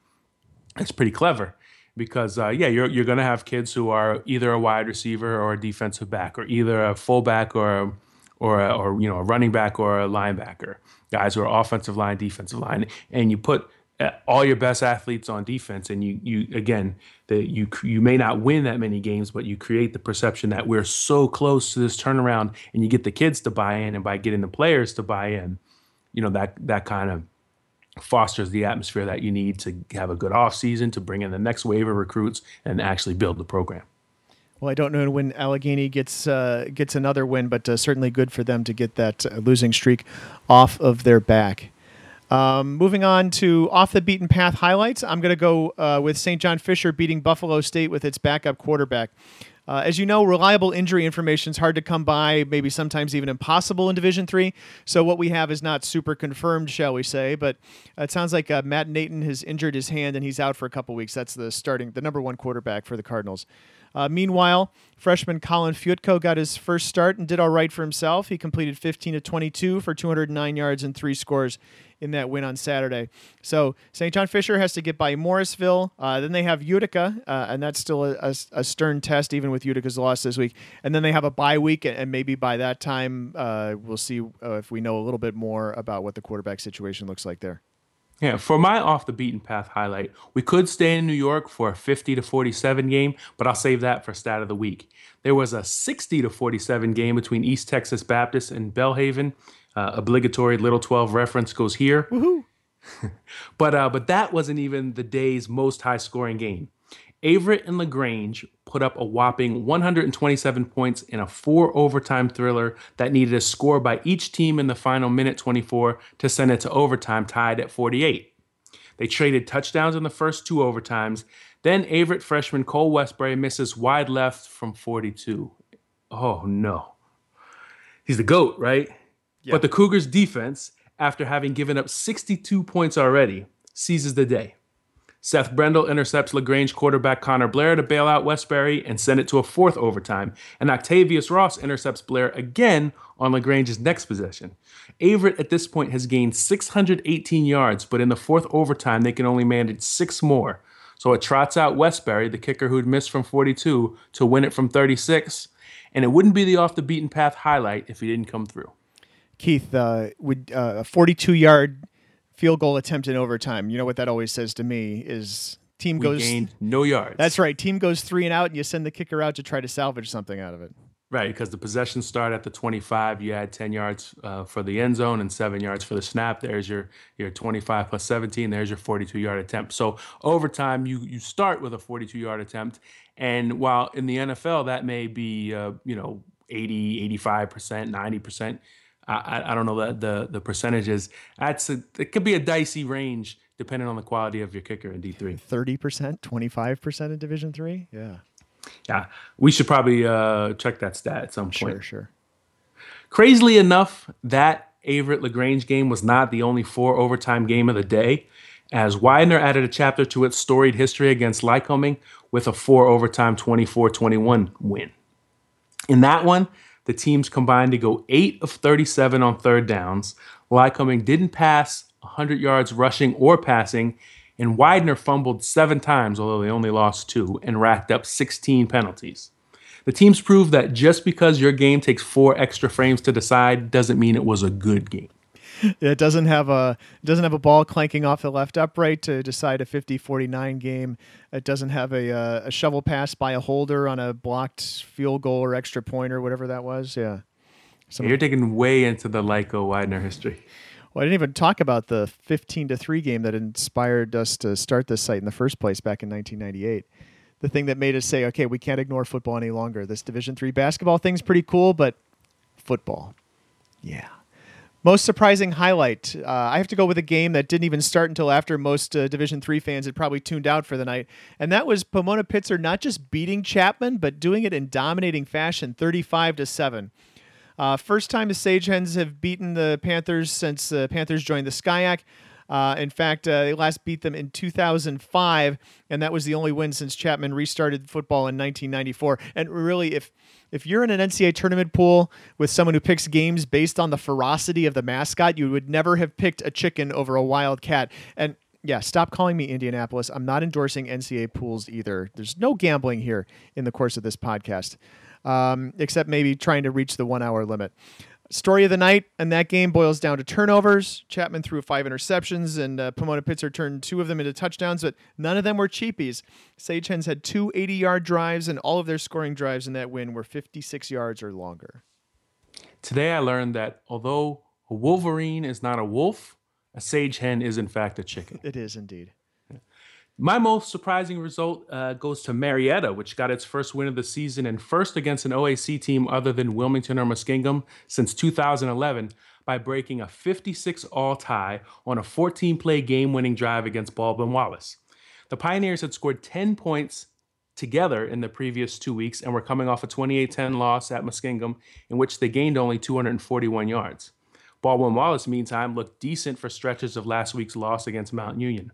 that's pretty clever because uh, yeah, you're you're to have kids who are either a wide receiver or a defensive back, or either a fullback or or a, or you know a running back or a linebacker. Guys who are offensive line, defensive line, and you put uh, all your best athletes on defense, and you you again that you you may not win that many games, but you create the perception that we're so close to this turnaround, and you get the kids to buy in, and by getting the players to buy in, you know that that kind of fosters the atmosphere that you need to have a good off season to bring in the next wave of recruits and actually build the program. Well, I don't know when Allegheny gets uh, gets another win, but uh, certainly good for them to get that uh, losing streak off of their back. Um, moving on to off the beaten path highlights, I'm going to go uh, with St. John Fisher beating Buffalo State with its backup quarterback. Uh, as you know, reliable injury information is hard to come by, maybe sometimes even impossible in Division Three. So what we have is not super confirmed, shall we say? But it sounds like uh, Matt Nathan has injured his hand and he's out for a couple weeks. That's the starting, the number one quarterback for the Cardinals. Uh, meanwhile, freshman Colin Fiutko got his first start and did all right for himself. He completed 15 to 22 for 209 yards and three scores in that win on Saturday. So St. John Fisher has to get by Morrisville. Uh, then they have Utica, uh, and that's still a, a, a, stern test, even with Utica's loss this week. And then they have a bye week, and maybe by that time uh, we'll see uh, if we know a little bit more about what the quarterback situation looks like there. Yeah, for my off the beaten path highlight, we could stay in New York for a 50 to 47 game, but I'll save that for stat of the week. There was a 60 to 47 game between East Texas Baptist and Belhaven. Uh, obligatory Little 12 reference goes here. but uh, but that wasn't even the day's most high scoring game. Averett and LaGrange put up a whopping 127 points in a four overtime thriller that needed a score by each team in the final minute 24 to send it to overtime, tied at 48. They traded touchdowns in the first two overtimes. Then Averett freshman Cole Westbury misses wide left from 42. Oh no. He's the GOAT, right? Yep. But the Cougars defense, after having given up 62 points already, seizes the day. Seth Brendel intercepts LaGrange quarterback Connor Blair to bail out Westbury and send it to a fourth overtime. And Octavius Ross intercepts Blair again on LaGrange's next possession. Averett at this point has gained 618 yards, but in the fourth overtime, they can only manage six more. So it trots out Westbury, the kicker who'd missed from 42, to win it from 36. And it wouldn't be the off the beaten path highlight if he didn't come through. Keith, uh, would uh, a 42 yard field goal attempt in overtime? You know what that always says to me is team we goes gained no yards. That's right. Team goes three and out, and you send the kicker out to try to salvage something out of it. Right, because the possession start at the 25. You add 10 yards uh, for the end zone and seven yards for the snap. There's your your 25 plus 17. There's your 42 yard attempt. So overtime, you you start with a 42 yard attempt, and while in the NFL that may be uh, you know 80, 85 percent, 90 percent I, I don't know the, the the percentages. That's a, it could be a dicey range depending on the quality of your kicker in D three. Thirty percent, twenty five percent in Division three. Yeah, yeah. We should probably uh, check that stat at some point. Sure, sure. Crazily enough, that Averett Lagrange game was not the only four overtime game of the day, as Widener added a chapter to its storied history against Lycoming with a four overtime 24-21 win. In that one, the teams combined to go 8 of 37 on third downs. Lycoming didn't pass 100 yards rushing or passing, and Widener fumbled seven times, although they only lost two, and racked up 16 penalties. The teams proved that just because your game takes four extra frames to decide doesn't mean it was a good game. it doesn't have a doesn't have a ball clanking off the left upright to decide a 50-49 game. It doesn't have a, uh, a shovel pass by a holder on a blocked field goal or extra point or whatever that was. Yeah. Some You're taking way into the Lyco Widener history. Well, I didn't even talk about the 15 to 3 game that inspired us to start this site in the first place back in 1998. The thing that made us say, okay, we can't ignore football any longer. This Division 3 basketball thing's pretty cool, but football. Yeah. Most surprising highlight. Uh, I have to go with a game that didn't even start until after most uh, Division Three fans had probably tuned out for the night, and that was Pomona Pitzer not just beating Chapman, but doing it in dominating fashion, thirty-five to seven. Uh, first time the Sage Hens have beaten the Panthers since the Panthers joined the SCIAC. Uh, in fact, uh, they last beat them in 2005, and that was the only win since Chapman restarted football in 1994. And really, if if you're in an NCAA tournament pool with someone who picks games based on the ferocity of the mascot, you would never have picked a chicken over a wild cat. And yeah, stop calling me Indianapolis. I'm not endorsing NCAA pools either. There's no gambling here in the course of this podcast, um, except maybe trying to reach the one hour limit. Story of the night and that game boils down to turnovers. Chapman threw five interceptions, and uh, Pomona Pitzer turned two of them into touchdowns, but none of them were cheapies. Sage Hens had two 80 yard drives, and all of their scoring drives in that win were 56 yards or longer. Today I learned that although a wolverine is not a wolf, a sage hen is in fact a chicken. It is indeed. My most surprising result uh, goes to Marietta, which got its first win of the season and first against an OAC team other than Wilmington or Muskingum since 2011 by breaking a 56 all tie on a 14 play game winning drive against Baldwin Wallace. The Pioneers had scored 10 points together in the previous two weeks and were coming off a 28 10 loss at Muskingum, in which they gained only 241 yards. Baldwin Wallace, meantime, looked decent for stretches of last week's loss against Mount Union.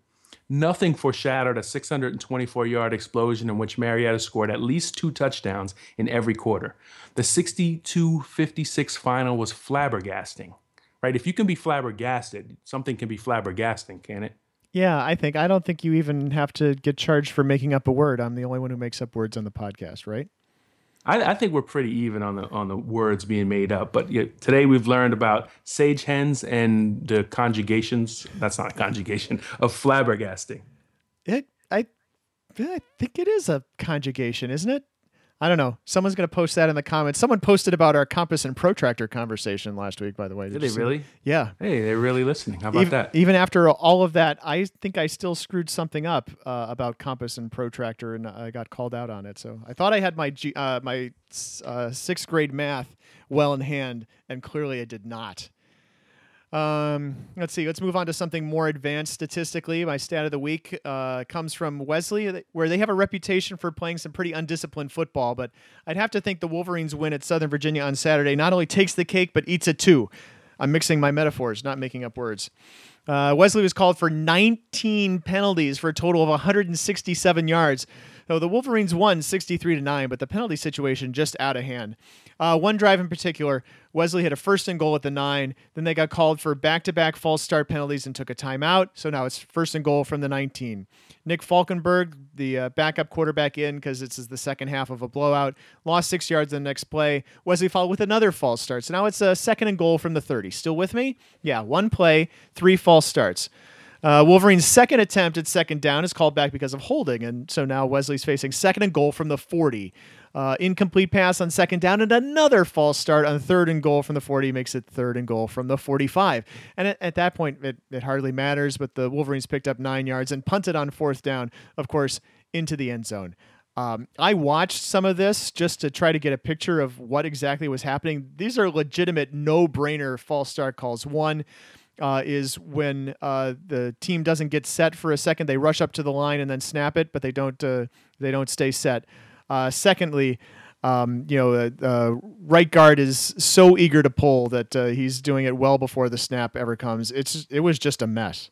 Nothing foreshadowed a 624 yard explosion in which Marietta scored at least two touchdowns in every quarter. The 62 56 final was flabbergasting, right? If you can be flabbergasted, something can be flabbergasting, can it? Yeah, I think. I don't think you even have to get charged for making up a word. I'm the only one who makes up words on the podcast, right? I, I, think we're pretty even on the on the words being made up. But today we've learned about sage hens and the conjugations. That's not a conjugation of flabbergasting. It I I think it is a conjugation, isn't it? I don't know. Someone's going to post that in the comments. Someone posted about our compass and protractor conversation last week, by the way. Did, Did they really? Yeah. Hey, they're really listening. How about even, that? Even after all of that, I think I still screwed something up uh, about compass and protractor, and I got called out on it. So I thought I had my G, uh, my uh, sixth grade math well in hand, and clearly I did not. Um, let's see. Let's move on to something more advanced statistically. My stat of the week uh, comes from Wesley, where they have a reputation for playing some pretty undisciplined football. But I'd have to think the Wolverines win at Southern Virginia on Saturday not only takes the cake but eats it too. I'm mixing my metaphors, not making up words. Uh, Wesley was called for 19 penalties for a total of 167 yards. Though the Wolverines won 63 to 9, but the penalty situation just out of hand. Uh, one drive in particular, Wesley had a first and goal at the nine. Then they got called for back to back false start penalties and took a timeout. So now it's first and goal from the 19. Nick Falkenberg, the uh, backup quarterback in because this is the second half of a blowout, lost six yards in the next play. Wesley followed with another false start. So now it's a second and goal from the 30. Still with me? Yeah, one play, three false starts. Uh, Wolverine's second attempt at second down is called back because of holding, and so now Wesley's facing second and goal from the 40. Uh, incomplete pass on second down and another false start on third and goal from the 40 makes it third and goal from the 45. And at, at that point, it, it hardly matters, but the Wolverines picked up nine yards and punted on fourth down, of course, into the end zone. Um, I watched some of this just to try to get a picture of what exactly was happening. These are legitimate no brainer false start calls. One, uh, is when uh, the team doesn't get set for a second. They rush up to the line and then snap it, but they don't uh, they don't stay set. Uh, secondly, um, you know, uh, right guard is so eager to pull that uh, he's doing it well before the snap ever comes. It's it was just a mess.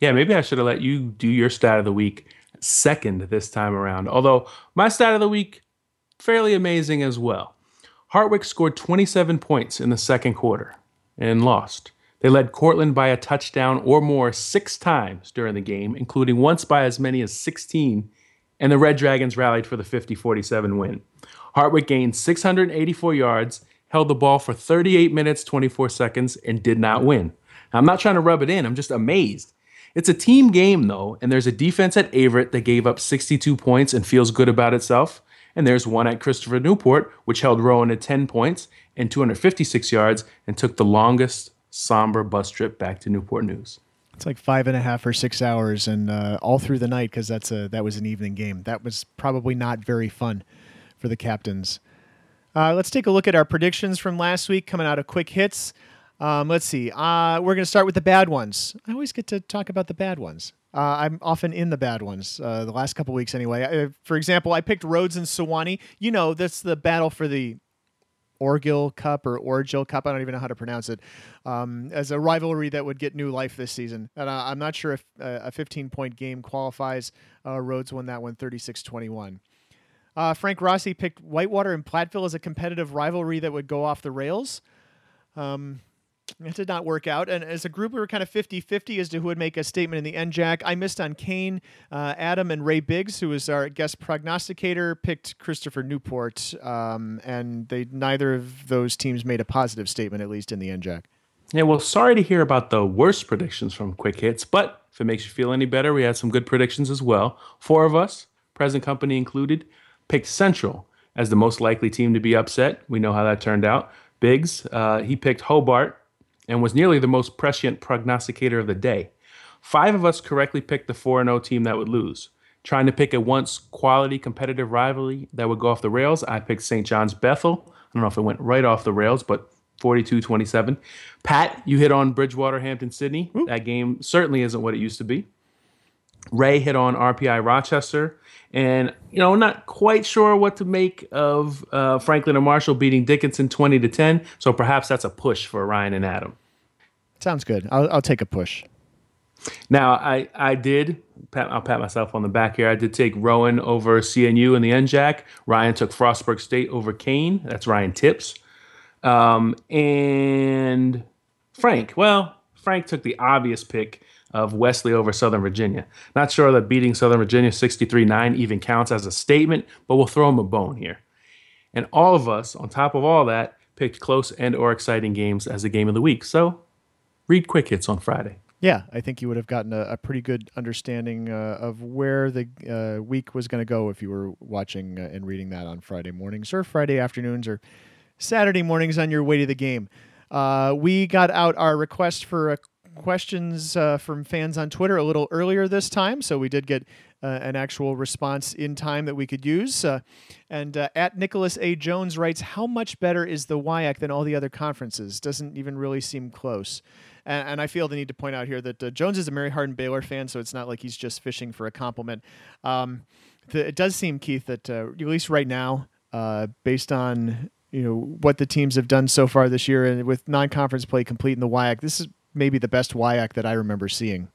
Yeah, maybe I should have let you do your stat of the week second this time around. Although my stat of the week fairly amazing as well. Hartwick scored 27 points in the second quarter and lost. They led Cortland by a touchdown or more six times during the game, including once by as many as 16, and the Red Dragons rallied for the 50 47 win. Hartwick gained 684 yards, held the ball for 38 minutes, 24 seconds, and did not win. Now, I'm not trying to rub it in, I'm just amazed. It's a team game, though, and there's a defense at Averett that gave up 62 points and feels good about itself. And there's one at Christopher Newport, which held Rowan at 10 points and 256 yards and took the longest somber bus trip back to Newport News. It's like five and a half or six hours, and uh, all through the night because that's a that was an evening game. That was probably not very fun for the captains. Uh, let's take a look at our predictions from last week coming out of quick hits. Um, let's see. Uh, we're going to start with the bad ones. I always get to talk about the bad ones. Uh, I'm often in the bad ones. Uh, the last couple weeks, anyway. I, for example, I picked Rhodes and Sewanee. You know, that's the battle for the Orgill Cup or Orgil Cup. I don't even know how to pronounce it. Um, as a rivalry that would get new life this season. And uh, I'm not sure if uh, a 15 point game qualifies. Uh, Rhodes won that one 36 21. Uh, Frank Rossi picked Whitewater and Platteville as a competitive rivalry that would go off the rails. Um, it did not work out. And as a group, we were kind of 50 50 as to who would make a statement in the end, Jack. I missed on Kean, uh, Adam, and Ray Biggs, who was our guest prognosticator, picked Christopher Newport. Um, and they neither of those teams made a positive statement, at least in the end, Jack. Yeah, well, sorry to hear about the worst predictions from Quick Hits, but if it makes you feel any better, we had some good predictions as well. Four of us, present company included, picked Central as the most likely team to be upset. We know how that turned out. Biggs, uh, he picked Hobart, and was nearly the most prescient prognosticator of the day. Five of us correctly picked the 4 0 team that would lose. Trying to pick a once quality competitive rivalry that would go off the rails, I picked St. John's Bethel. I don't know if it went right off the rails, but 42 27. Pat, you hit on Bridgewater Hampden Sydney. That game certainly isn't what it used to be. Ray hit on RPI Rochester. And, you know, not quite sure what to make of uh, Franklin and Marshall beating Dickinson 20 to 10. So perhaps that's a push for Ryan and Adam. Sounds good. I'll, I'll take a push. Now, I, I did, pat, I'll pat myself on the back here. I did take Rowan over CNU in the NJAC. Ryan took Frostburg State over Kean. That's Ryan Tipps. Um, and Frank, well, Frank took the obvious pick of Wesley over Southern Virginia. Not sure that beating Southern Virginia 63 9 even counts as a statement, but we'll throw him a bone here. And all of us, on top of all that, picked close and or exciting games as the game of the week. So read quick hits on Friday. Yeah, I think you would have gotten a, a pretty good understanding uh, of where the uh, week was going to go if you were watching uh, and reading that on Friday mornings or Friday afternoons or Saturday mornings on your way to the game. Uh, we got out our request for a questions uh, from fans on Twitter a little earlier this time, so we did get uh, an actual response in time that we could use. Uh, and uh, at Nicholas A. Jones writes, How much better is the WIAC than all the other conferences? Doesn't even really seem close. And, and I feel the need to point out here that uh, Jones is a Mary Hardin Baylor fan, so it's not like he's just fishing for a compliment. Um, the, it does seem, Keith, that uh, at least right now, based on you know what the teams have done so far this year, and with non-conference play complete in the WIAC, this is maybe the best WIAC that I remember seeing.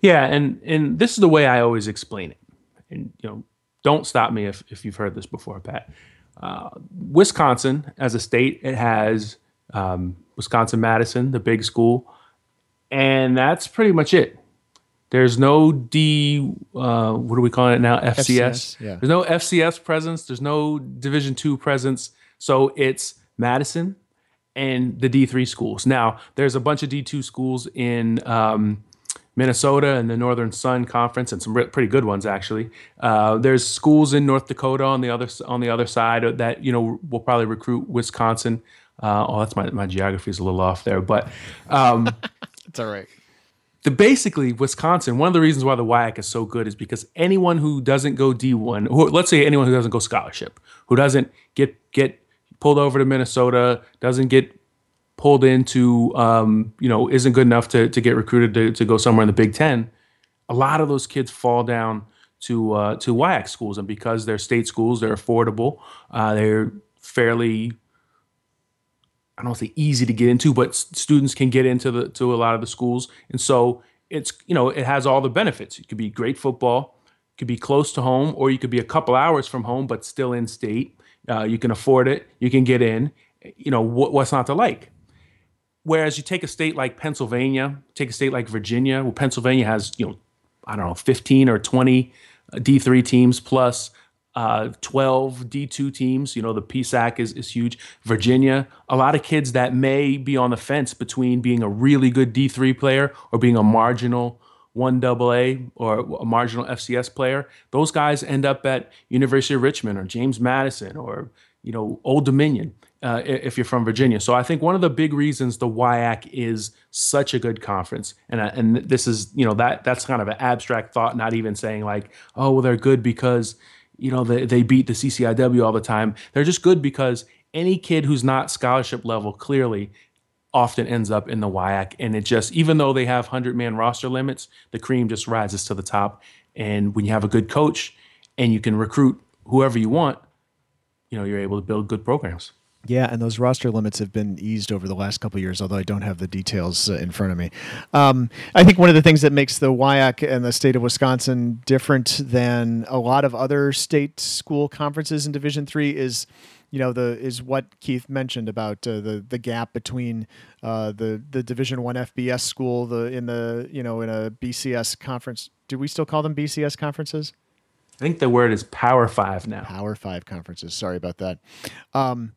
Yeah, and and this is the way I always explain it. And you know, don't stop me if if you've heard this before, Pat. Uh, Wisconsin, as a state, it has um, Wisconsin Madison, the big school, and that's pretty much it. There's no D. Uh, what are we calling it now? FCS. FCS yeah. There's no FCS presence. There's no Division two presence. So it's Madison, and the D3 schools. Now, there's a bunch of D2 schools in um, Minnesota and the Northern Sun Conference, and some re- pretty good ones actually. Uh, there's schools in North Dakota on the other on the other side that you know will probably recruit Wisconsin. Uh, oh, that's my my geography is a little off there, but um, it's all right. The basically Wisconsin. One of the reasons why the WIAC is so good is because anyone who doesn't go D1, or let's say anyone who doesn't go scholarship, who doesn't get get pulled over to Minnesota, doesn't get pulled into, um, you know, isn't good enough to, to get recruited to, to go somewhere in the Big Ten, a lot of those kids fall down to uh, to WIAC schools, and because they're state schools, they're affordable. Uh, they're fairly, I don't say easy to get into, but students can get into the to a lot of the schools, and so it's you know it has all the benefits. It could be great football, could be close to home, or you could be a couple hours from home but still in state. Uh, you can afford it. You can get in. You know what, what's not to like. Whereas you take a state like Pennsylvania, take a state like Virginia. Well, Pennsylvania has you know I don't know 15 or 20 D3 teams plus uh, 12 D2 teams. You know, the PSAC is, is huge. Virginia, a lot of kids that may be on the fence between being a really good D3 player or being a marginal one AA or a marginal FCS player, those guys end up at University of Richmond or James Madison or you know Old Dominion uh, if you're from Virginia. So I think one of the big reasons the WIAC is such a good conference, and uh, and this is you know that that's kind of an abstract thought, not even saying like oh well they're good because you know they, they beat the CCIW all the time. They're just good because any kid who's not scholarship level clearly often ends up in the WIAC. And it just, even though they have 100 man roster limits, the cream just rises to the top. And when you have a good coach and you can recruit whoever you want, you know, you're able to build good programs. Yeah, and those roster limits have been eased over the last couple years, although I don't have the details uh, in front of me. Um, I think one of the things that makes the WIAC and the state of Wisconsin different than a lot of other state school conferences in Division Three is you know the is what Keith mentioned about uh, the the gap between uh, the the Division One FBS school the in the you know in a BCS conference. Do we still call them BCS conferences? I think the word is Power Five now. Power Five conferences. Sorry about that. Um,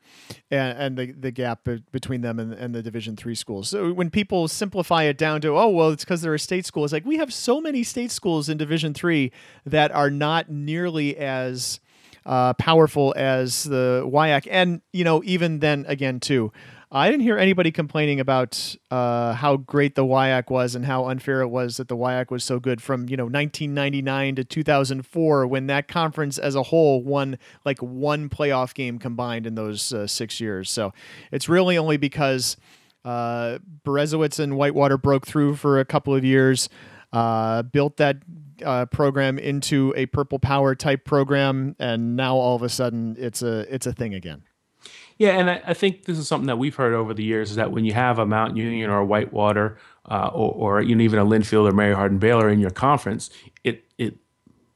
and, and the the gap between them and, and the Division Three schools. So when people simplify it down to, oh well, it's because they're a state school. It's like we have so many state schools in Division Three that are not nearly as uh, powerful as the WIAC. And, you know, even then, again, too, I didn't hear anybody complaining about uh, how great the WIAC was and how unfair it was that the WIAC was so good from, you know, 1999 to 2004 when that conference as a whole won like one playoff game combined in those uh, six years. So it's really only because uh, Berezowitz and Whitewater broke through for a couple of years, uh, built that uh, program into a Purple Power type program, and now all of a sudden it's a it's a thing again. Yeah, and I, I think this is something that we've heard over the years is that when you have a Mount Union or a Whitewater uh, or, or you know, even a Linfield or Mary Hardin Baylor in your conference, it it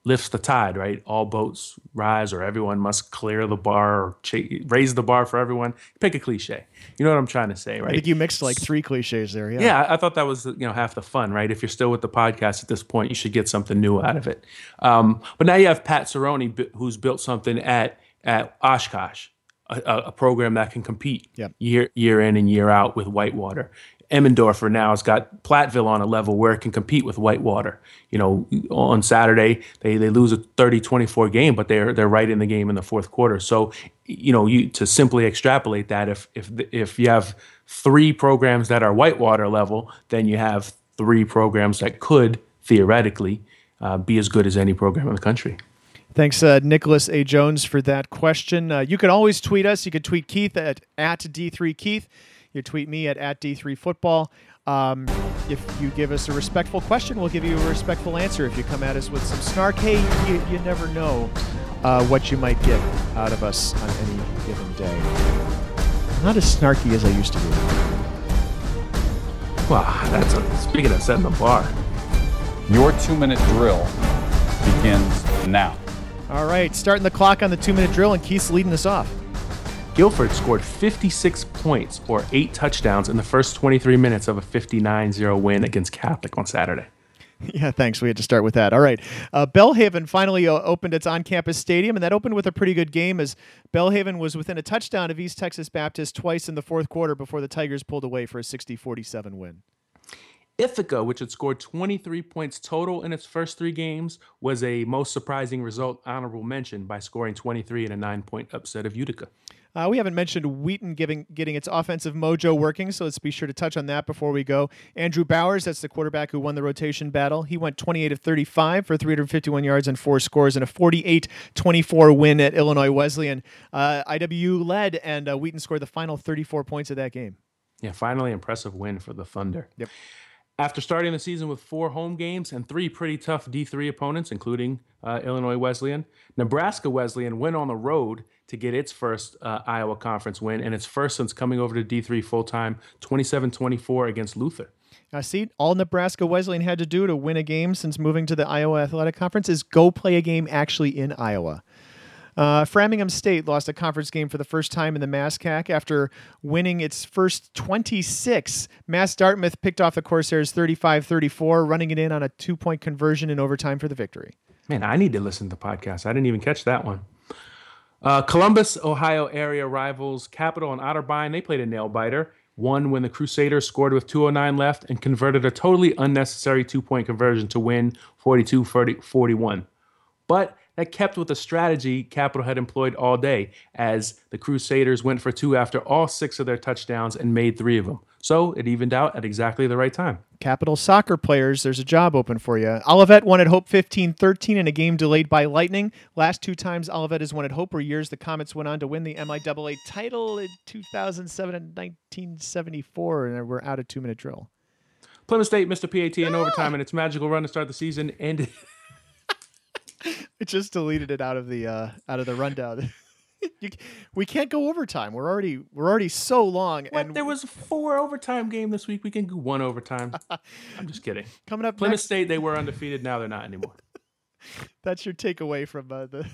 lifts the tide, right? All boats rise, or everyone must clear the bar, or ch- raise the bar for everyone. Pick a cliche. You know what I'm trying to say, right? I think you mixed like three cliches there. Yeah. Yeah, I, thought that was you know half the fun, right? If you're still with the podcast at this point, you should get something new out of it. Um, but now you have Pat Cerroni, who's built something at at Oshkosh. A, a, program that can compete yep. year year in and year out with Whitewater. Emendorfer now has got Platteville on a level where it can compete with Whitewater. You know, on Saturday they, they lose a 30-24 game, but they're they're right in the game in the fourth quarter. So, you know, you to simply extrapolate that if if if you have three programs that are Whitewater level, then you have three programs that could theoretically uh, be as good as any program in the country. Thanks, uh, Nicholas A. Jones, for that question. Uh, you can always tweet us. You can tweet Keith at, at D3Keith. You tweet me at, at D3Football. Um, if you give us a respectful question, we'll give you a respectful answer. If you come at us with some snark, hey, you, you never know uh, what you might get out of us on any given day. I'm not as snarky as I used to be. Wow, that's a, speaking of setting the bar. Your two minute drill begins now. All right, starting the clock on the two minute drill, and Keith's leading us off. Guilford scored 56 points or eight touchdowns in the first 23 minutes of a 59 0 win against Catholic on Saturday. Yeah, thanks. We had to start with that. All right. Uh, Belhaven finally uh, opened its on campus stadium, and that opened with a pretty good game as Belhaven was within a touchdown of East Texas Baptist twice in the fourth quarter before the Tigers pulled away for a 60 47 win. Ithaca, which had scored 23 points total in its first three games, was a most surprising result, honorable mention, by scoring 23 in a nine point upset of Utica. Uh, we haven't mentioned Wheaton giving, getting its offensive mojo working, so let's be sure to touch on that before we go. Andrew Bowers, that's the quarterback who won the rotation battle. He went 28 of 35 for 351 yards and four scores in a 48 24 win at Illinois Wesleyan. Uh, IWU led, and uh, Wheaton scored the final 34 points of that game. Yeah, finally impressive win for the Thunder. Yep. After starting the season with four home games and three pretty tough D3 opponents, including uh, Illinois Wesleyan, Nebraska Wesleyan went on the road to get its first uh, Iowa Conference win and its first since coming over to D3 full time, 27 24 against Luther. I see all Nebraska Wesleyan had to do to win a game since moving to the Iowa Athletic Conference is go play a game actually in Iowa. Uh, Framingham State lost a conference game for the first time in the MASCAC after winning its first 26. Mass Dartmouth picked off the Corsairs 35 34, running it in on a two point conversion in overtime for the victory. Man, I need to listen to the podcast. I didn't even catch that one. Uh, Columbus, Ohio area rivals Capital and Otterbein, they played a nail biter. Won when the Crusaders scored with 209 left and converted a totally unnecessary two point conversion to win 42 41. But that kept with the strategy Capital had employed all day, as the Crusaders went for two after all six of their touchdowns and made three of them. So it evened out at exactly the right time. Capital soccer players, there's a job open for you. Olivet won at Hope 15 13 in a game delayed by lightning. Last two times Olivet has won at Hope were years the Comets went on to win the MIAA title in 2007 and 1974, and we're out of two minute drill. Plymouth State missed a PAT in ah! overtime in its magical run to start the season ended. It just deleted it out of the uh, out of the rundown. you, we can't go overtime. We're already we're already so long, What? and There was four overtime game this week. We can do one overtime. I'm just kidding. coming up Plymouth next. State, they were undefeated. Now they're not anymore. That's your takeaway from uh, the.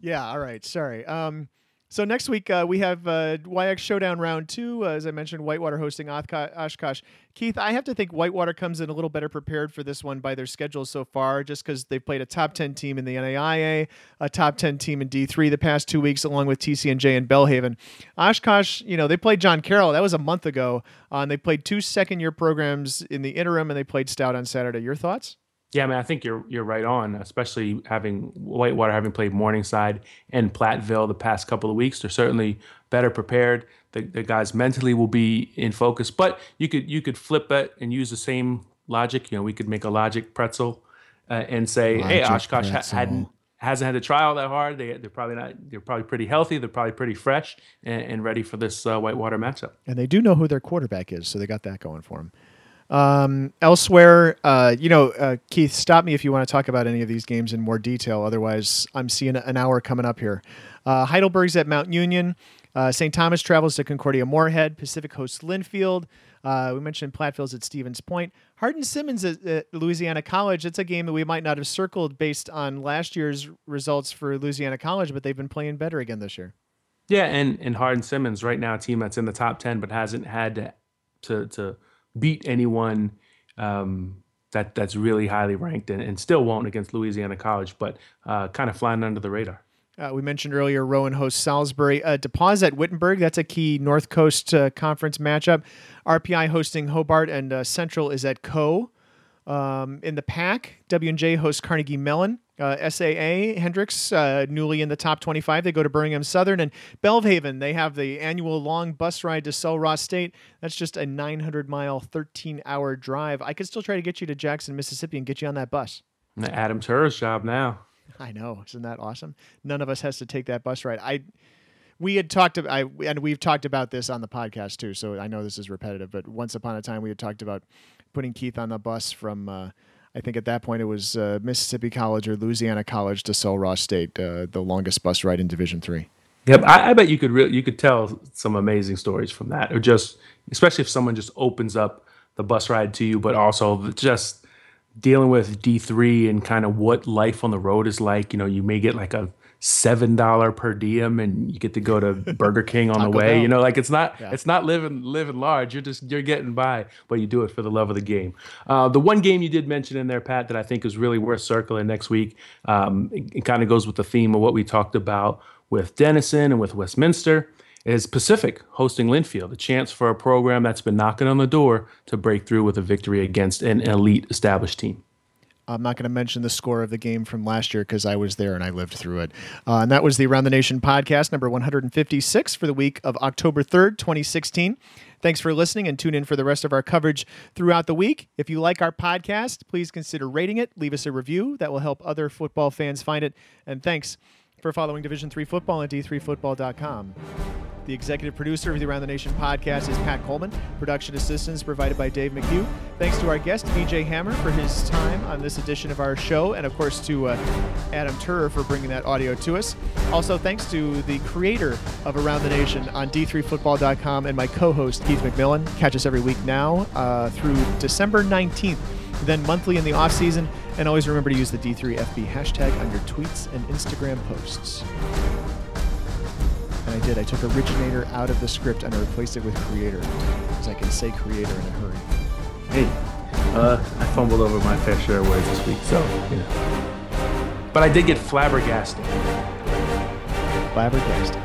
yeah. All right. Sorry. Um. So next week uh, we have uh, YX Showdown Round Two. Uh, as I mentioned, Whitewater hosting Oshkosh. Keith, I have to think Whitewater comes in a little better prepared for this one by their schedule so far, just because they've played a top ten team in the NAIA, a top ten team in D three the past two weeks, along with TCNJ and Belhaven. Oshkosh, you know, they played John Carroll. That was a month ago, uh, and they played two second year programs in the interim, and they played Stout on Saturday. Your thoughts? Yeah, I mean, I think you're you're right on. Especially having Whitewater having played Morningside and Platteville the past couple of weeks, they're certainly better prepared. The, the guys mentally will be in focus. But you could you could flip it and use the same logic. You know, we could make a logic pretzel uh, and say, hey, Oshkosh ha- pretzel. hadn't hasn't had to try all that hard. They they're probably not. They're probably pretty healthy. They're probably pretty fresh and, and ready for this uh, Whitewater matchup. and they do know who their quarterback is, so they got that going for them. Um, elsewhere, uh, you know, uh, Keith, stop me if you want to talk about any of these games in more detail. Otherwise, I'm seeing an hour coming up here. Uh, Heidelberg's at Mount Union. Uh, St. Thomas travels to Concordia Moorhead. Pacific hosts Linfield. Uh, we mentioned Platteville's at Stevens Point. Hardin Simmons at, at Louisiana College. It's a game that we might not have circled based on last year's results for Louisiana College, but they've been playing better again this year. Yeah, and and Hardin Simmons right now, a team that's in the top ten, but hasn't had to to, to beat anyone um, that that's really highly ranked, and, and still won't against Louisiana College, but uh, kind of flying under the radar. Uh, we mentioned earlier Rowan hosts Salisbury. Uh, DePauw at Wittenberg. That's a key North Coast uh, Conference matchup. RPI hosting Hobart, and uh, Central is at Coe. Um, in the PAC, W&J hosts Carnegie Mellon. Uh, SAA Hendrix, uh, newly in the top 25, they go to Birmingham Southern. And Belhaven, they have the annual long bus ride to Sul Ross State. That's just a 900 mile, 13 hour drive. I could still try to get you to Jackson, Mississippi, and get you on that bus. Adam Turer's job now. I know, isn't that awesome? None of us has to take that bus ride. I we had talked about I and we've talked about this on the podcast too, so I know this is repetitive, but once upon a time we had talked about putting Keith on the bus from uh, I think at that point it was uh, Mississippi College or Louisiana College to Sul Ross State, uh, the longest bus ride in Division Three. Yep, I, I bet you could re- you could tell some amazing stories from that, or just especially if someone just opens up the bus ride to you, but also just dealing with D three and kind of what life on the road is like. You know, you may get like a seven dollar per diem, and you get to go to Burger King on the way. You know, like it's not it's not living living large. You're just you're getting by, but you do it for the love of the game. Uh, the one game you did mention in there, Pat, that I think is really worth circling next week. Um, it, it kind of goes with the theme of what we talked about with Denison and with Westminster is Pacific hosting Linfield, a chance for a program that's been knocking on the door to break through with a victory against an elite established team. I'm not going to mention the score of the game from last year because I was there and I lived through it. Uh, and that was the Around the Nation podcast, number 156 for the week of October 3rd, 2016. Thanks for listening and tune in for the rest of our coverage throughout the week. If you like our podcast, please consider rating it, leave us a review. That will help other football fans find it. And thanks for following Division 3 football at d3football.com. The executive producer of the Around the Nation podcast is Pat Coleman. Production assistance provided by Dave McHugh. Thanks to our guest, BJ Hammer, for his time on this edition of our show, and of course to uh, Adam Turer for bringing that audio to us. Also, thanks to the creator of Around the Nation on d3football.com and my co host, Keith McMillan. Catch us every week now uh, through December 19th, then monthly in the off season. And always remember to use the D3FB hashtag on your tweets and Instagram posts. And I did. I took originator out of the script and I replaced it with creator because I can say creator in a hurry. Hey, uh, I fumbled over my fair share of words this week, so you know. But I did get flabbergasted. Flabbergasted.